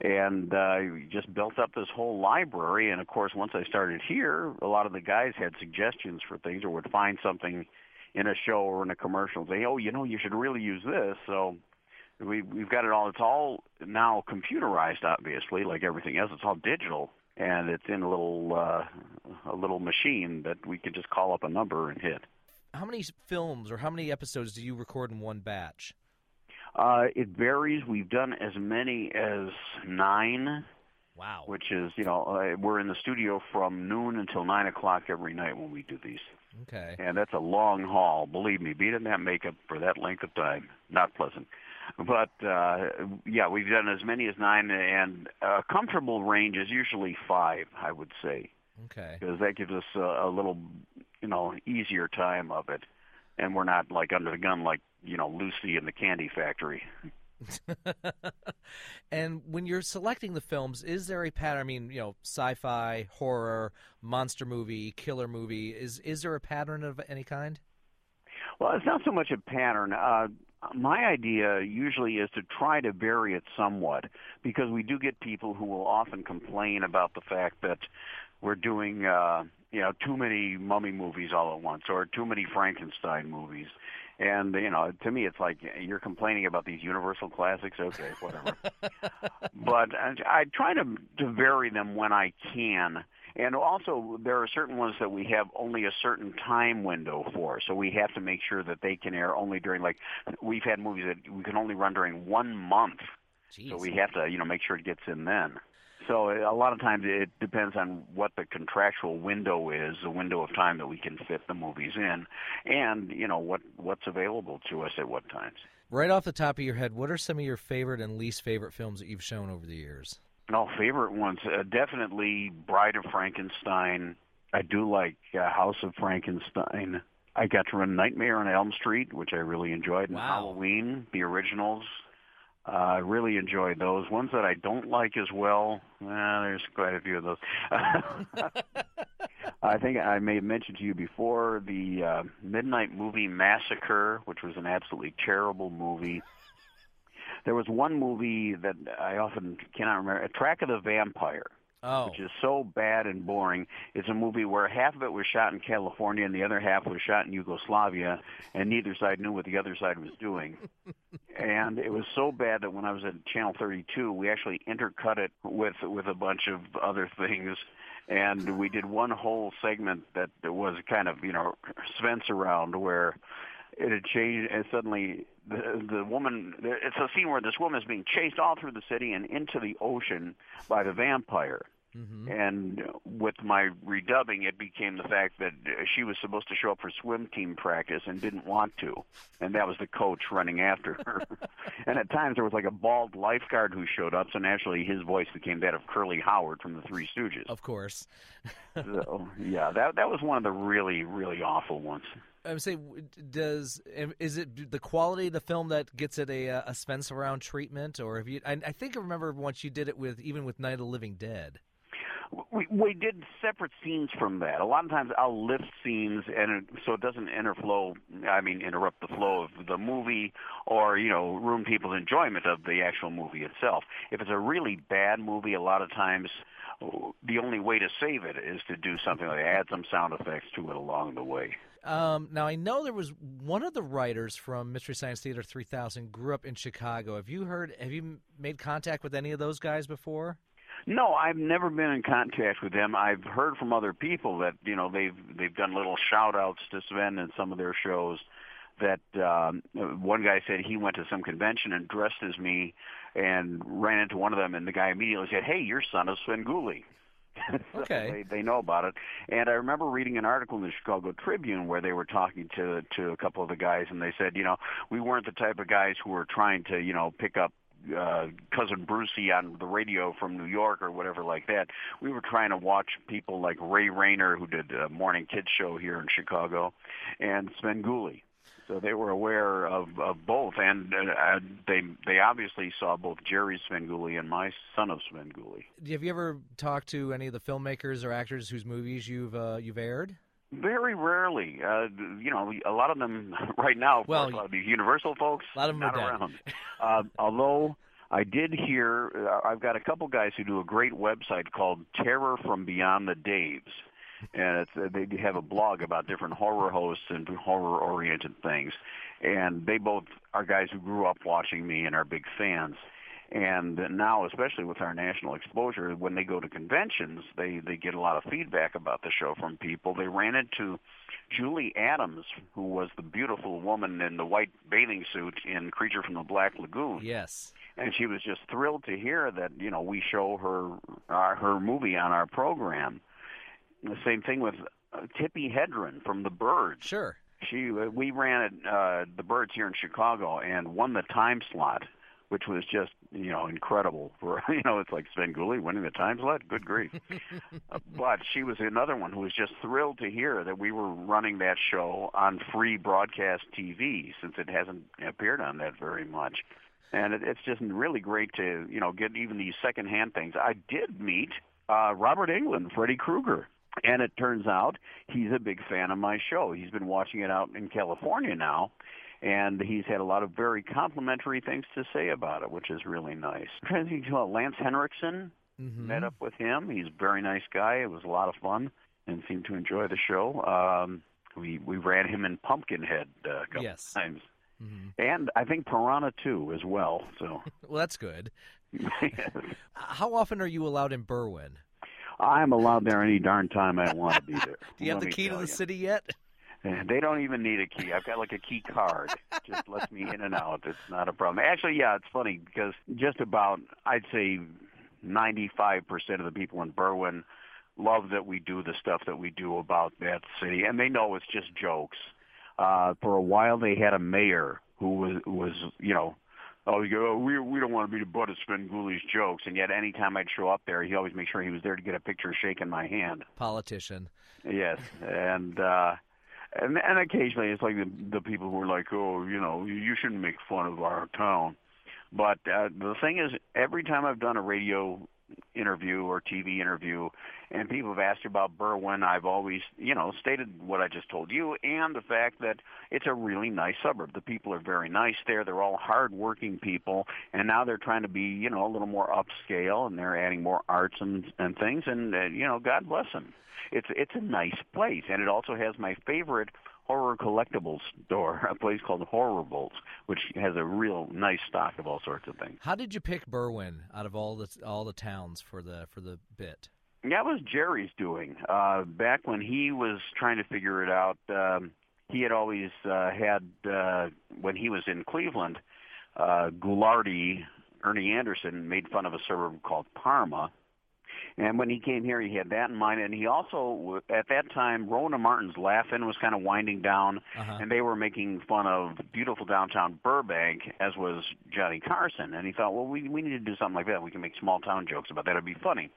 And uh, just built up this whole library. And of course, once I started here, a lot of the guys had suggestions for things or would find something in a show or in a commercial and say, "Oh, you know, you should really use this." So we we've got it all. It's all now computerized, obviously, like everything else. It's all digital, and it's in a little uh, a little machine that we can just call up a number and hit. How many films or how many episodes do you record in one batch? Uh, it varies. We've done as many as nine. Wow. Which is, you know, uh, we're in the studio from noon until nine o'clock every night when we do these. Okay. And that's a long haul. Believe me, being in that makeup for that length of time, not pleasant. But uh, yeah, we've done as many as nine, and a comfortable range is usually five, I would say, Okay. because that gives us a, a little, you know, easier time of it, and we're not like under the gun like you know Lucy in the Candy Factory. and when you're selecting the films, is there a pattern? I mean, you know, sci-fi, horror, monster movie, killer movie. Is is there a pattern of any kind? Well, it's not so much a pattern. Uh, my idea usually is to try to vary it somewhat because we do get people who will often complain about the fact that we're doing, uh, you know, too many mummy movies all at once or too many Frankenstein movies. And you know, to me, it's like you're complaining about these Universal classics. Okay, whatever. but I, I try to to vary them when I can. And also, there are certain ones that we have only a certain time window for, so we have to make sure that they can air only during like we've had movies that we can only run during one month, so we have to you know make sure it gets in then. So a lot of times it depends on what the contractual window is, the window of time that we can fit the movies in, and you know what what's available to us at what times. Right off the top of your head, what are some of your favorite and least favorite films that you've shown over the years? No, favorite ones uh, definitely Bride of Frankenstein. I do like uh, House of Frankenstein. I got to run Nightmare on Elm Street, which I really enjoyed, and Halloween, the originals. Uh, I really enjoyed those. Ones that I don't like as well, eh, there's quite a few of those. I think I may have mentioned to you before the uh, Midnight Movie Massacre, which was an absolutely terrible movie. There was one movie that I often cannot remember, A Track of the Vampire. Oh. Which is so bad and boring. It's a movie where half of it was shot in California and the other half was shot in Yugoslavia, and neither side knew what the other side was doing. and it was so bad that when I was at Channel 32, we actually intercut it with with a bunch of other things, and we did one whole segment that was kind of you know Spence around where it had changed and suddenly the the woman. It's a scene where this woman is being chased all through the city and into the ocean by the vampire. Mm-hmm. And with my redubbing, it became the fact that she was supposed to show up for swim team practice and didn't want to, and that was the coach running after her. and at times there was like a bald lifeguard who showed up, so naturally his voice became that of Curly Howard from the Three Stooges. Of course. so yeah, that that was one of the really really awful ones. I'm saying, does is it the quality of the film that gets it a a Spence around treatment, or have you? I, I think I remember once you did it with even with Night of the Living Dead. We we did separate scenes from that. A lot of times I'll lift scenes and it, so it doesn't interflow. I mean, interrupt the flow of the movie or you know ruin people's enjoyment of the actual movie itself. If it's a really bad movie, a lot of times uh, the only way to save it is to do something like add some sound effects to it along the way. Um, now I know there was one of the writers from Mystery Science Theater 3000 grew up in Chicago. Have you heard? Have you made contact with any of those guys before? No, I've never been in contact with them. I've heard from other people that you know they've they've done little shout outs to Sven in some of their shows. That um, one guy said he went to some convention and dressed as me, and ran into one of them, and the guy immediately said, "Hey, your son is Svengoolie." so okay. They, they know about it. And I remember reading an article in the Chicago Tribune where they were talking to to a couple of the guys, and they said, you know, we weren't the type of guys who were trying to, you know, pick up uh, cousin Brucey on the radio from New York or whatever like that. We were trying to watch people like Ray Rayner, who did a morning kids show here in Chicago, and Svengoolie. So they were aware of, of both, and uh, they they obviously saw both Jerry Svengoolie and my son of Svengoolie. Have you ever talked to any of the filmmakers or actors whose movies you've uh, you've aired? Very rarely. Uh, you know, a lot of them right now, of well, course, a lot of these Universal folks, a lot of them not are around. uh, although I did hear, uh, I've got a couple guys who do a great website called Terror from Beyond the Daves. And it's, uh, they have a blog about different horror hosts and horror-oriented things, and they both are guys who grew up watching me and are big fans. And now, especially with our national exposure, when they go to conventions, they they get a lot of feedback about the show from people. They ran into Julie Adams, who was the beautiful woman in the white bathing suit in Creature from the Black Lagoon. Yes. And she was just thrilled to hear that you know we show her uh, her movie on our program. The same thing with uh, Tippi Hedren from The Birds. Sure. She uh, we ran uh, The Birds here in Chicago and won the time slot which was just you know incredible for you know it's like Svengoolie winning the time slot. Good grief! uh, but she was another one who was just thrilled to hear that we were running that show on free broadcast TV since it hasn't appeared on that very much. And it, it's just really great to you know get even these secondhand things. I did meet uh, Robert Englund, Freddy Krueger. And it turns out he's a big fan of my show. He's been watching it out in California now, and he's had a lot of very complimentary things to say about it, which is really nice. I'm to think Lance Henriksen. Mm-hmm. Met up with him. He's a very nice guy. It was a lot of fun, and seemed to enjoy the show. Um, we we ran him in Pumpkinhead uh, a couple yes. times, mm-hmm. and I think Piranha too as well. So well, that's good. How often are you allowed in Berwyn? I'm allowed there any darn time I want to be there. Do you have the key to the you. city yet? They don't even need a key. I've got like a key card. just lets me in and out. It's not a problem. Actually, yeah, it's funny because just about I'd say 95% of the people in Berwyn love that we do the stuff that we do about that city, and they know it's just jokes. Uh, for a while, they had a mayor who was was you know oh, you go, oh, we we don't want to be the butt of Svengoolie's jokes, and yet anytime I'd show up there, he always make sure he was there to get a picture shaking my hand. Politician. Yes, and uh, and and occasionally it's like the the people who are like, oh, you know, you shouldn't make fun of our town. But uh, the thing is, every time I've done a radio interview or TV interview, and people have asked about Berwyn, I've always, you know, stated what I just told you, and the fact that it's a really nice suburb. The people are very nice there. They're all hard-working people, and now they're trying to be, you know, a little more upscale, and they're adding more arts and and things, and uh, you know, God bless them. It's it's a nice place, and it also has my favorite horror collectibles store, a place called Horror Horribles, which has a real nice stock of all sorts of things. How did you pick Berwyn out of all the all the towns for the for the bit? That was Jerry's doing. Uh, back when he was trying to figure it out, um, he had always uh, had uh, when he was in Cleveland, uh, Ghoulardi, Ernie Anderson made fun of a suburb called Parma. And when he came here, he had that in mind. And he also, at that time, Rowan Martin's Laugh-In was kind of winding down, Uh-huh. and they were making fun of beautiful downtown Burbank, as was Johnny Carson. And he thought, well, we we need to do something like that. We can make small town jokes about that. It'd be funny.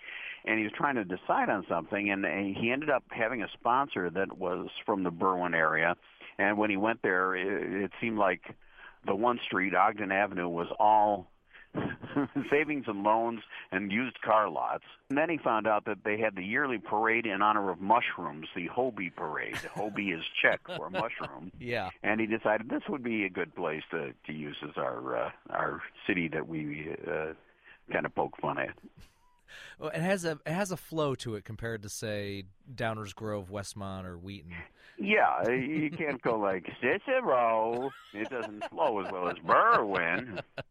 And he was trying to decide on something, and he ended up having a sponsor that was from the Berwyn area. And when he went there, it, it seemed like the one street, Ogden Avenue, was all savings and loans and used car lots. And then he found out that they had the yearly parade in honor of mushrooms, the Houby Parade. Houby is Czech for mushroom. Yeah. And he decided this would be a good place to to use as our uh, our city that we uh, kind of poke fun at. Well, it has a it has a flow to it compared to say Downers Grove, Westmont, or Wheaton. Yeah, you can't go like Cicero. It doesn't flow as well as Berwyn.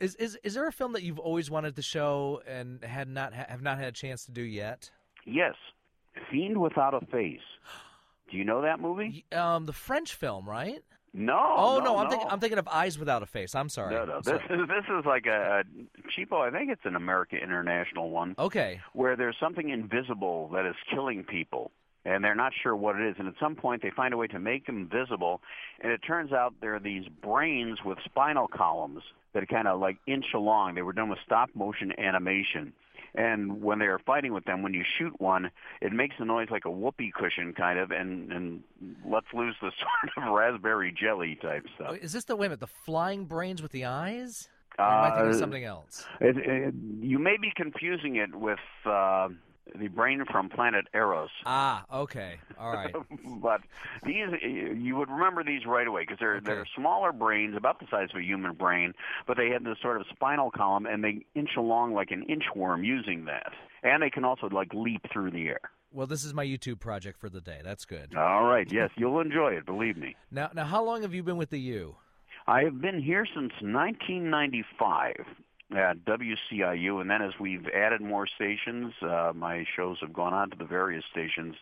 Is is is there a film that you've always wanted to show and had not have not had a chance to do yet? Yes, Fiend Without a Face. Do you know that movie? Um, the French film, right? No. Oh no, I'm no. thinking I'm thinking of Eyes Without a Face. I'm sorry. No, no. This sorry. is this is like a, a cheapo. I think it's an American International one. Okay. Where there's something invisible that is killing people, and they're not sure what it is. And at some point, they find a way to make them visible, and it turns out there are these brains with spinal columns that kind of like inch along. They were done with stop motion animation. And when they are fighting with them, when you shoot one, it makes a noise like a whoopee cushion, kind of, and and lets loose the sort of raspberry jelly type stuff. Is this the wait a minute, the flying brains with the eyes? Or am I thinking Uh, something else? It, it, you may be confusing it with uh, the brain from planet Arous. Ah, okay, all right. but these, you would remember these right away because they're they're smaller brains, about the size of a human brain, but they have this sort of spinal column, and they inch along like an inchworm using that, and they can also like leap through the air. Well, this is my YouTube project for the day. That's good. All right, yes, you'll enjoy it, believe me. Now, now, how long have you been with the U? I have been here since 1995 at WCIU, and then as we've added more stations, uh, my shows have gone on to the various stations,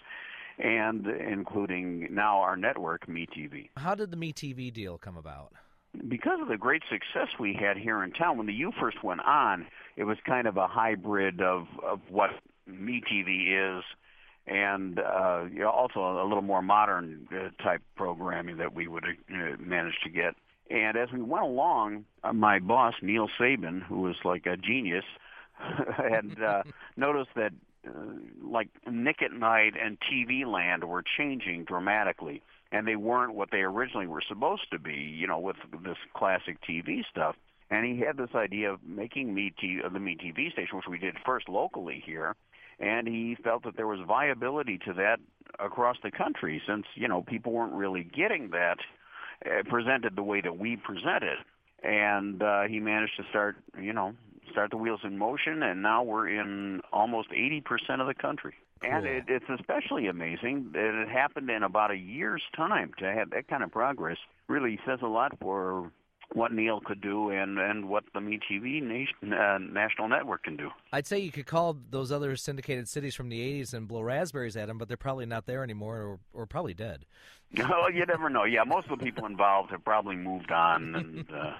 and including now our network, MeTV. How did the MeTV deal come about? Because of the great success we had here in town, when the U first went on, it was kind of a hybrid of, of what MeTV is and uh, you know, also a little more modern uh, type programming that we would uh, manage to get. And as we went along, uh, my boss Neal Sabin, who was like a genius, had uh, noticed that uh, like Nick at Night and TV Land were changing dramatically, and they weren't what they originally were supposed to be. You know, with this classic TV stuff. And he had this idea of making me T- uh, the Me TV station, which we did first locally here, and he felt that there was viability to that across the country, since you know people weren't really getting that presented the way that we present it. And uh, he managed to start, you know, start the wheels in motion, and now we're in almost 80% of the country. And it, it's especially amazing that it happened in about a year's time to have that kind of progress. Really says a lot for what Neal could do and and what the MeTV nation, uh, national network can do. I'd say you could call those other syndicated cities from the '80s and blow raspberries at them, but they're probably not there anymore, or, or probably dead. Oh, you never know. Yeah, most of the people involved have probably moved on and uh,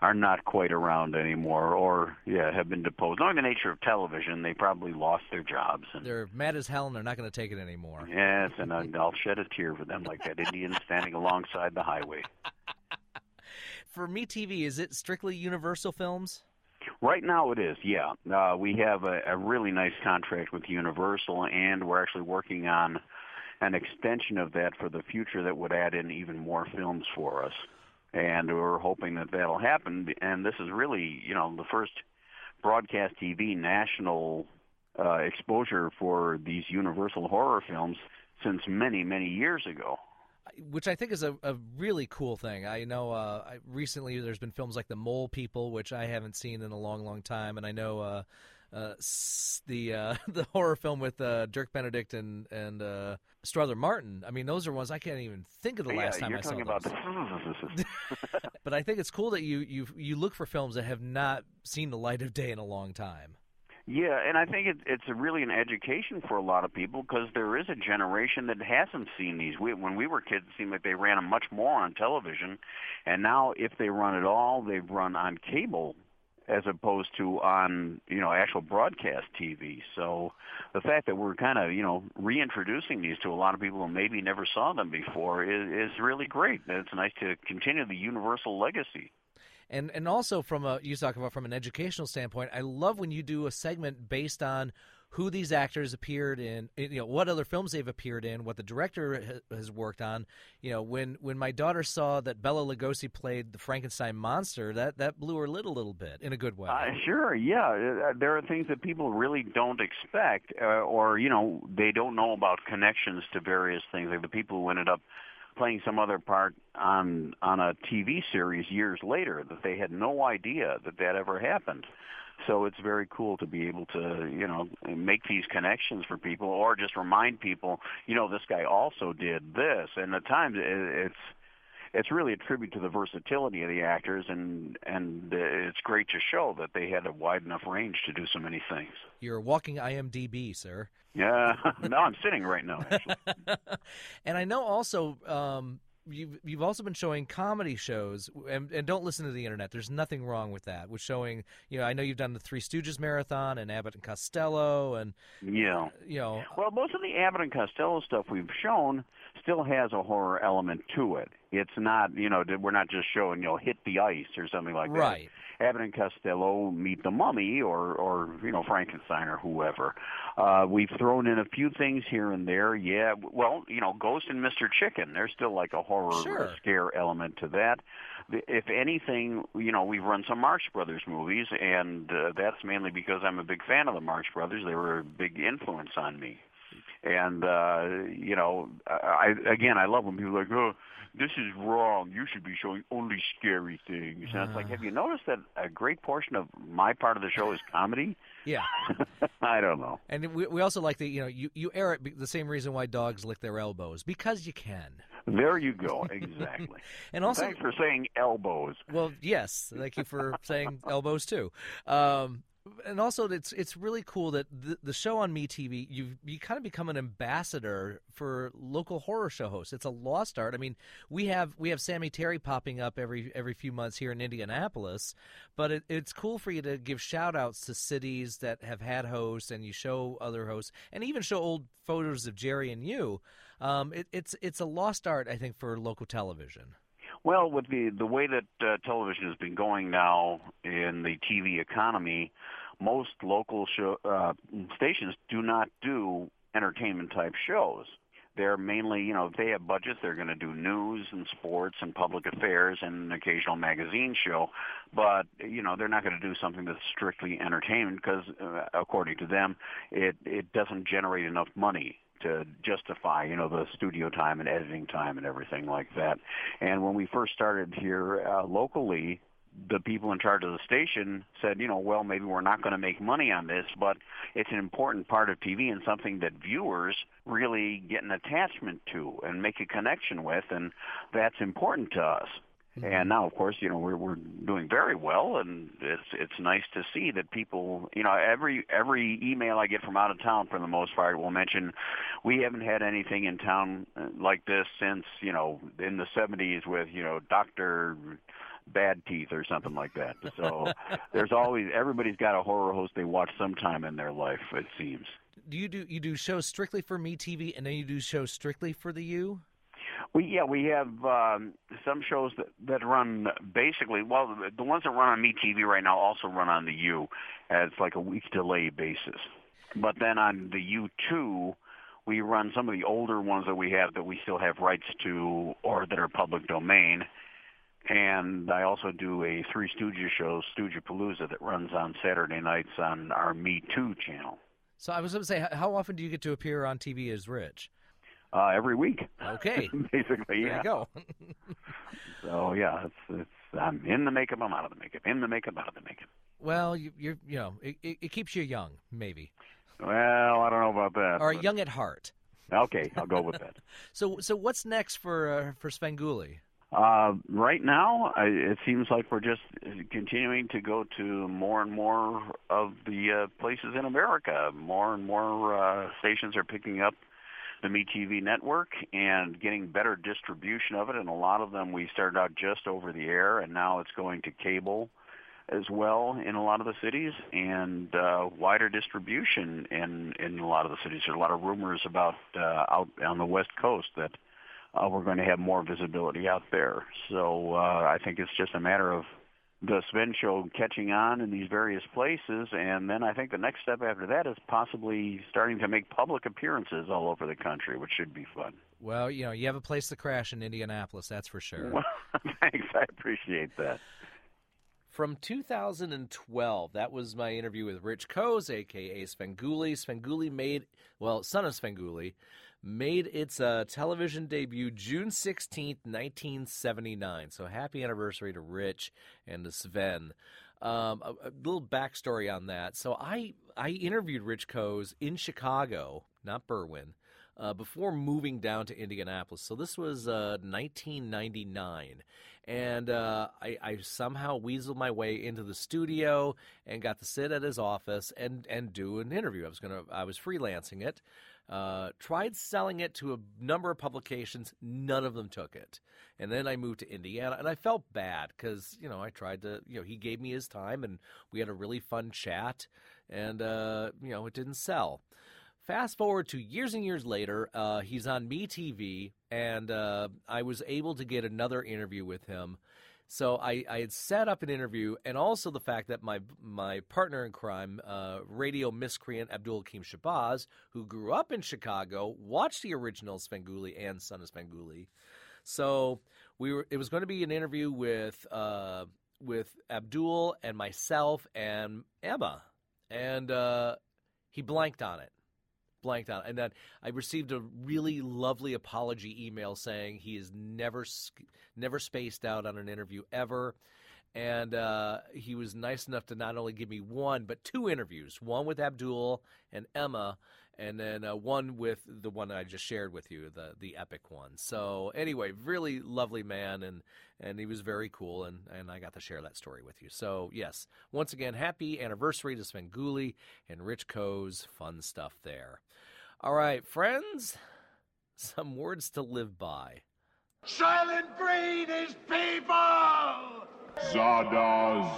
are not quite around anymore, or yeah, have been deposed. Knowing the nature of television, they probably lost their jobs. And They're mad as hell, and they're not going to take it anymore. yes, and I'll shed a tear for them, like that Indian standing alongside the highway. For Me TV, is it strictly Universal Films? Right now it is, yeah. Uh, we have a, a really nice contract with Universal, and we're actually working on an extension of that for the future that would add in even more films for us. And we're hoping that that'll happen. And this is really, you know, the first broadcast TV national uh, exposure for these Universal horror films since many, many years ago. Which I think is a, a really cool thing. I know uh, I, recently there's been films like The Mole People, which I haven't seen in a long, long time, and I know uh, uh, the uh, the horror film with uh, Dirk Benedict and and uh, Strother Martin. I mean, those are ones I can't even think of the Yeah, last time you're I saw talking those. about but I think it's cool that you you you look for films that have not seen the light of day in a long time. Yeah, and I think it, it's really an education for a lot of people because there is a generation that hasn't seen these. We, when we were kids, it seemed like they ran them much more on television, and now if they run at all, they've run on cable as opposed to on you know actual broadcast TV. So the fact that we're kind of you know reintroducing these to a lot of people who maybe never saw them before is, is really great. It's nice to continue the universal legacy. And and also from a you talk about from an educational standpoint, I love when you do a segment based on who these actors appeared in, you know, what other films they've appeared in, what the director has worked on. You know, when when my daughter saw that Bela Lugosi played the Frankenstein monster, that that blew her lid a little bit in a good way. Uh, sure, yeah. Uh, there are things that people really don't expect, uh, or you know, they don't know about connections to various things. Like the people who ended up playing some other part on on a TV series years later that they had no idea that that ever happened. So it's very cool to be able to, you know, make these connections for people or just remind people, you know, this guy also did this. And at times it's it's really a tribute to the versatility of the actors, and and uh, it's great to show that they had a wide enough range to do so many things. You're walking IMDb, sir. Yeah, no, I'm sitting right now. and I know also um, you've you've also been showing comedy shows, and, and don't listen to the internet. There's nothing wrong with that. With showing, you know, I know you've done the Three Stooges marathon and Abbott and Costello, and yeah, you know, well, most of the Abbott and Costello stuff we've shown still has a horror element to it. It's not, you know, we're not just showing, you know, hit the ice or something like that. Right. Abbott and Costello meet the mummy or, or you know, Frankenstein or whoever. Uh, we've thrown in a few things here and there. Yeah, well, you know, Ghost and Mr. Chicken. There's still like a horror sure. scare element to that. If anything, you know, we've run some Marx Brothers movies, and uh, that's mainly because I'm a big fan of the Marx Brothers. They were a big influence on me. And uh, you know, I again, I love when people are like, "Oh, this is wrong. You should be showing only scary things." And it's like, have you noticed that a great portion of my part of the show is comedy? Yeah, I don't know. And we we also like the you know you you air it the same reason why dogs lick their elbows because you can. There you go. Exactly. and also, thanks for saying elbows. Well, yes, thank you for saying elbows too. Um, and also it's it's really cool that the, the show on MeTV you you kind of become an ambassador for local horror show hosts. It's a lost art. I mean, we have we have Sammy Terry popping up every every few months here in Indianapolis, but it, it's cool for you to give shout outs to cities that have had hosts and you show other hosts and even show old photos of Jerry and you. Um, it, it's it's a lost art, I think, for local television. Well, with the the way that uh, television has been going now in the TV economy, most local show, uh, stations do not do entertainment type shows. They're mainly, you know, if they have budgets, they're going to do news and sports and public affairs and an occasional magazine show. But, you know, they're not going to do something that's strictly entertainment because, uh, according to them, it, it doesn't generate enough money to justify, you know, the studio time and editing time and everything like that. And when we first started here uh, locally, the people in charge of the station said, you know, well, maybe we're not going to make money on this, but it's an important part of TV and something that viewers really get an attachment to and make a connection with, and that's important to us. Mm-hmm. And now, of course, you know we're we're doing very well, and it's it's nice to see that people, you know, every every email I get from out of town, for the most part, will mention we haven't had anything in town uh, like this since you know in the 70s with you know Doctor bad teeth or something like that. So there's always everybody's got a horror host they watch sometime in their life. It seems. Do you do you do shows strictly for Me TV, and then you do shows strictly for the U? We yeah we have um, some shows that that run basically well the ones that run on Me TV right now also run on the U as like a week delay basis, but then on the U two we run some of the older ones that we have that we still have rights to or that are public domain. And I also do a Three Stooges show, Stooge-a-Palooza, that runs on Saturday nights on our Me Too channel. So I was going to say, how often do you get to appear on TV as Rich? Uh, every week. Okay. Basically, yeah. There you go. so yeah, it's it's I'm in the makeup, I'm out of the makeup, in the makeup, out of the makeup. Well, you, you're you know it, it, it keeps you young, maybe. Well, I don't know about that. Or but... young at heart. Okay, I'll go with that. so so what's next for uh, for Svengoolie? Uh, right now, I, it seems like we're just continuing to go to more and more of the uh, places in America. More and more uh, stations are picking up the MeTV network and getting better distribution of it. And a lot of them we started out just over the air, and now it's going to cable as well in a lot of the cities and uh, wider distribution in in a lot of the cities. There are a lot of rumors about uh, out on the west coast that uh, we're going to have more visibility out there. So uh, I think it's just a matter of the Sven show catching on in these various places, and then I think the next step after that is possibly starting to make public appearances all over the country, which should be fun. Well, you know, you have a place to crash in Indianapolis, that's for sure. Well, thanks, I appreciate that. From 2012, that was my interview with Rich Koz, aka Svengoolie. Svengoolie made, well, son of Svengoolie, made its uh, television debut June 16th, 1979. So happy anniversary to Rich and to Sven. Um, a, a, little backstory on that. So I I interviewed Rich Koz in Chicago, not Berwyn, uh, before moving down to Indianapolis. So this was uh, 1999. And uh, I, I, somehow weaseled my way into the studio and got to sit at his office and, and do an interview. I was gonna I was freelancing it, uh, tried selling it to a number of publications. None of them took it. And then I moved to Indiana, and I felt bad because you know I tried to you know he gave me his time, and we had a really fun chat, and uh, you know it didn't sell. Fast forward to years and years later, uh, he's on MeTV, and uh, I was able to get another interview with him. So I, I, had set up an interview, and also the fact that my my partner in crime, uh, radio miscreant Abdul Hakim Shabazz, who grew up in Chicago, watched the original Svengoolie and Son of Svengoolie. So we were. It was going to be an interview with uh, with Abdul and myself and Emma, and uh, he blanked on it blanked out. And then I received a really lovely apology email saying he is never never spaced out on an interview ever. And uh, he was nice enough to not only give me one, but two interviews one with Abdul and Emma, and then uh, one with the one I just shared with you, the the epic one. So anyway, really lovely man, and and he was very cool, and and I got to share that story with you. So yes, once again, happy anniversary to Svengoolie and Rich Koz. Fun stuff there. All right, friends, some words to live by. Soylent Green is people! Zardoz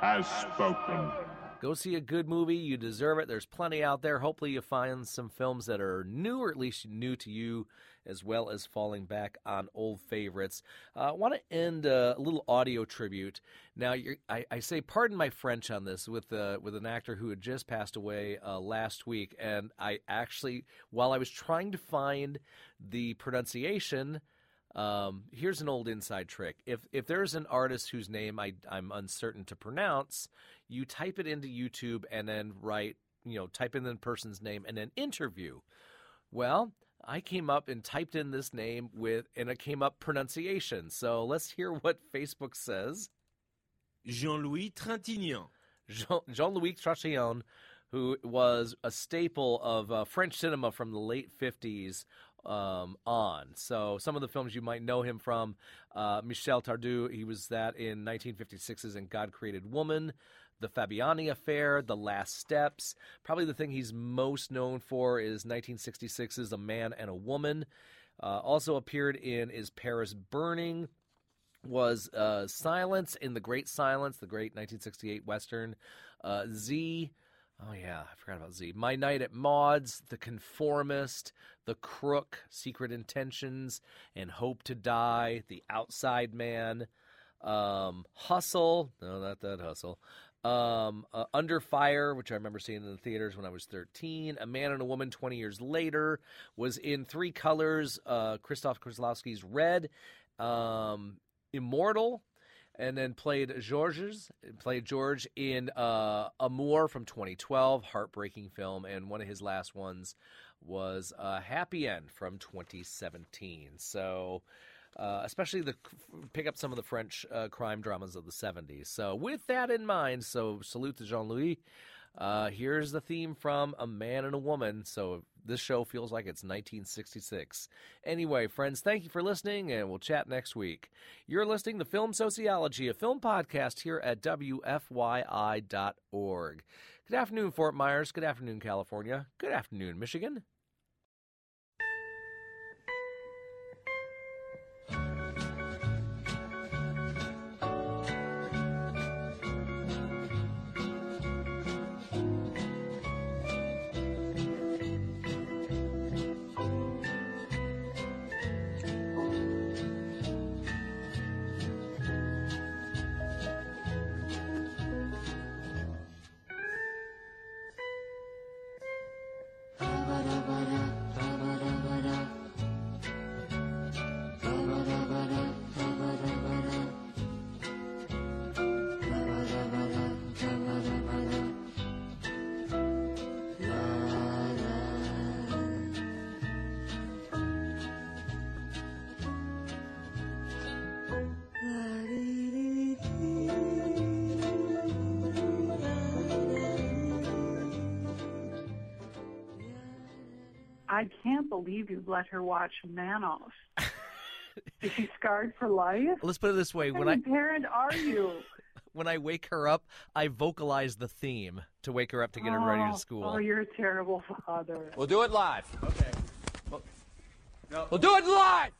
has spoken. Go see a good movie. You deserve it. There's plenty out there. Hopefully, you find some films that are new, or at least new to you, as well as falling back on old favorites. Uh, I want to end a little audio tribute. Now, I, I, say pardon my French on this with uh, with an actor who had just passed away uh, last week, and I actually, while I was trying to find the pronunciation. Um, here's an old inside trick. If if there's an artist whose name I, I'm uncertain to pronounce, you type it into YouTube and then write, you know, type in the person's name and then interview. Well, I came up and typed in this name with, and it came up pronunciation. So let's hear what Facebook says. Jean Louis Trintignant. Jean Louis Trintignant, who was a staple of uh, French cinema from the late 50s um, on. So some of the films you might know him from uh, Michel Tardieu, he was that in 1956's In God Created Woman the Fabiani Affair, The Last Steps. Probably the thing he's most known for is 1966's A Man and a Woman. Uh, also appeared in Is Paris Burning? Was uh, Silence in the Great Silence, the great 1968 Western. Uh, Z. Oh, yeah, I forgot about Z. My Night at Maud's, The Conformist, The Crook, Secret Intentions, and Hope to Die, The Outside Man, um, Hustle, no, not that Hustle, um, uh, Under Fire, which I remember seeing in the theaters when I was 13. A Man and a Woman 20 years later was in three colors uh, Krzysztof Kieslowski's Red, um, Immortal, and then played Georges, played George in uh, Amour from 2012, heartbreaking film, and one of his last ones was uh, Happy End from 2017. So uh, especially the pick up some of the French uh, crime dramas of the 70s. So with that in mind, so salute to Jean Louis. Uh, here's the theme from A Man and a Woman, so this show feels like it's 1966. Anyway, friends, thank you for listening, and we'll chat next week. You're listening to Film Sociology, a film podcast here at WFYI.org. Good afternoon, Fort Myers. Good afternoon, California. Good afternoon, Michigan. Believe you let her watch Manos. Is she scarred for life? Let's put it this way: what when I parent are you? when I wake her up, I vocalize the theme to wake her up to get her ready to oh, school. Oh, you're a terrible father. We'll do it live. Okay. We'll do it live.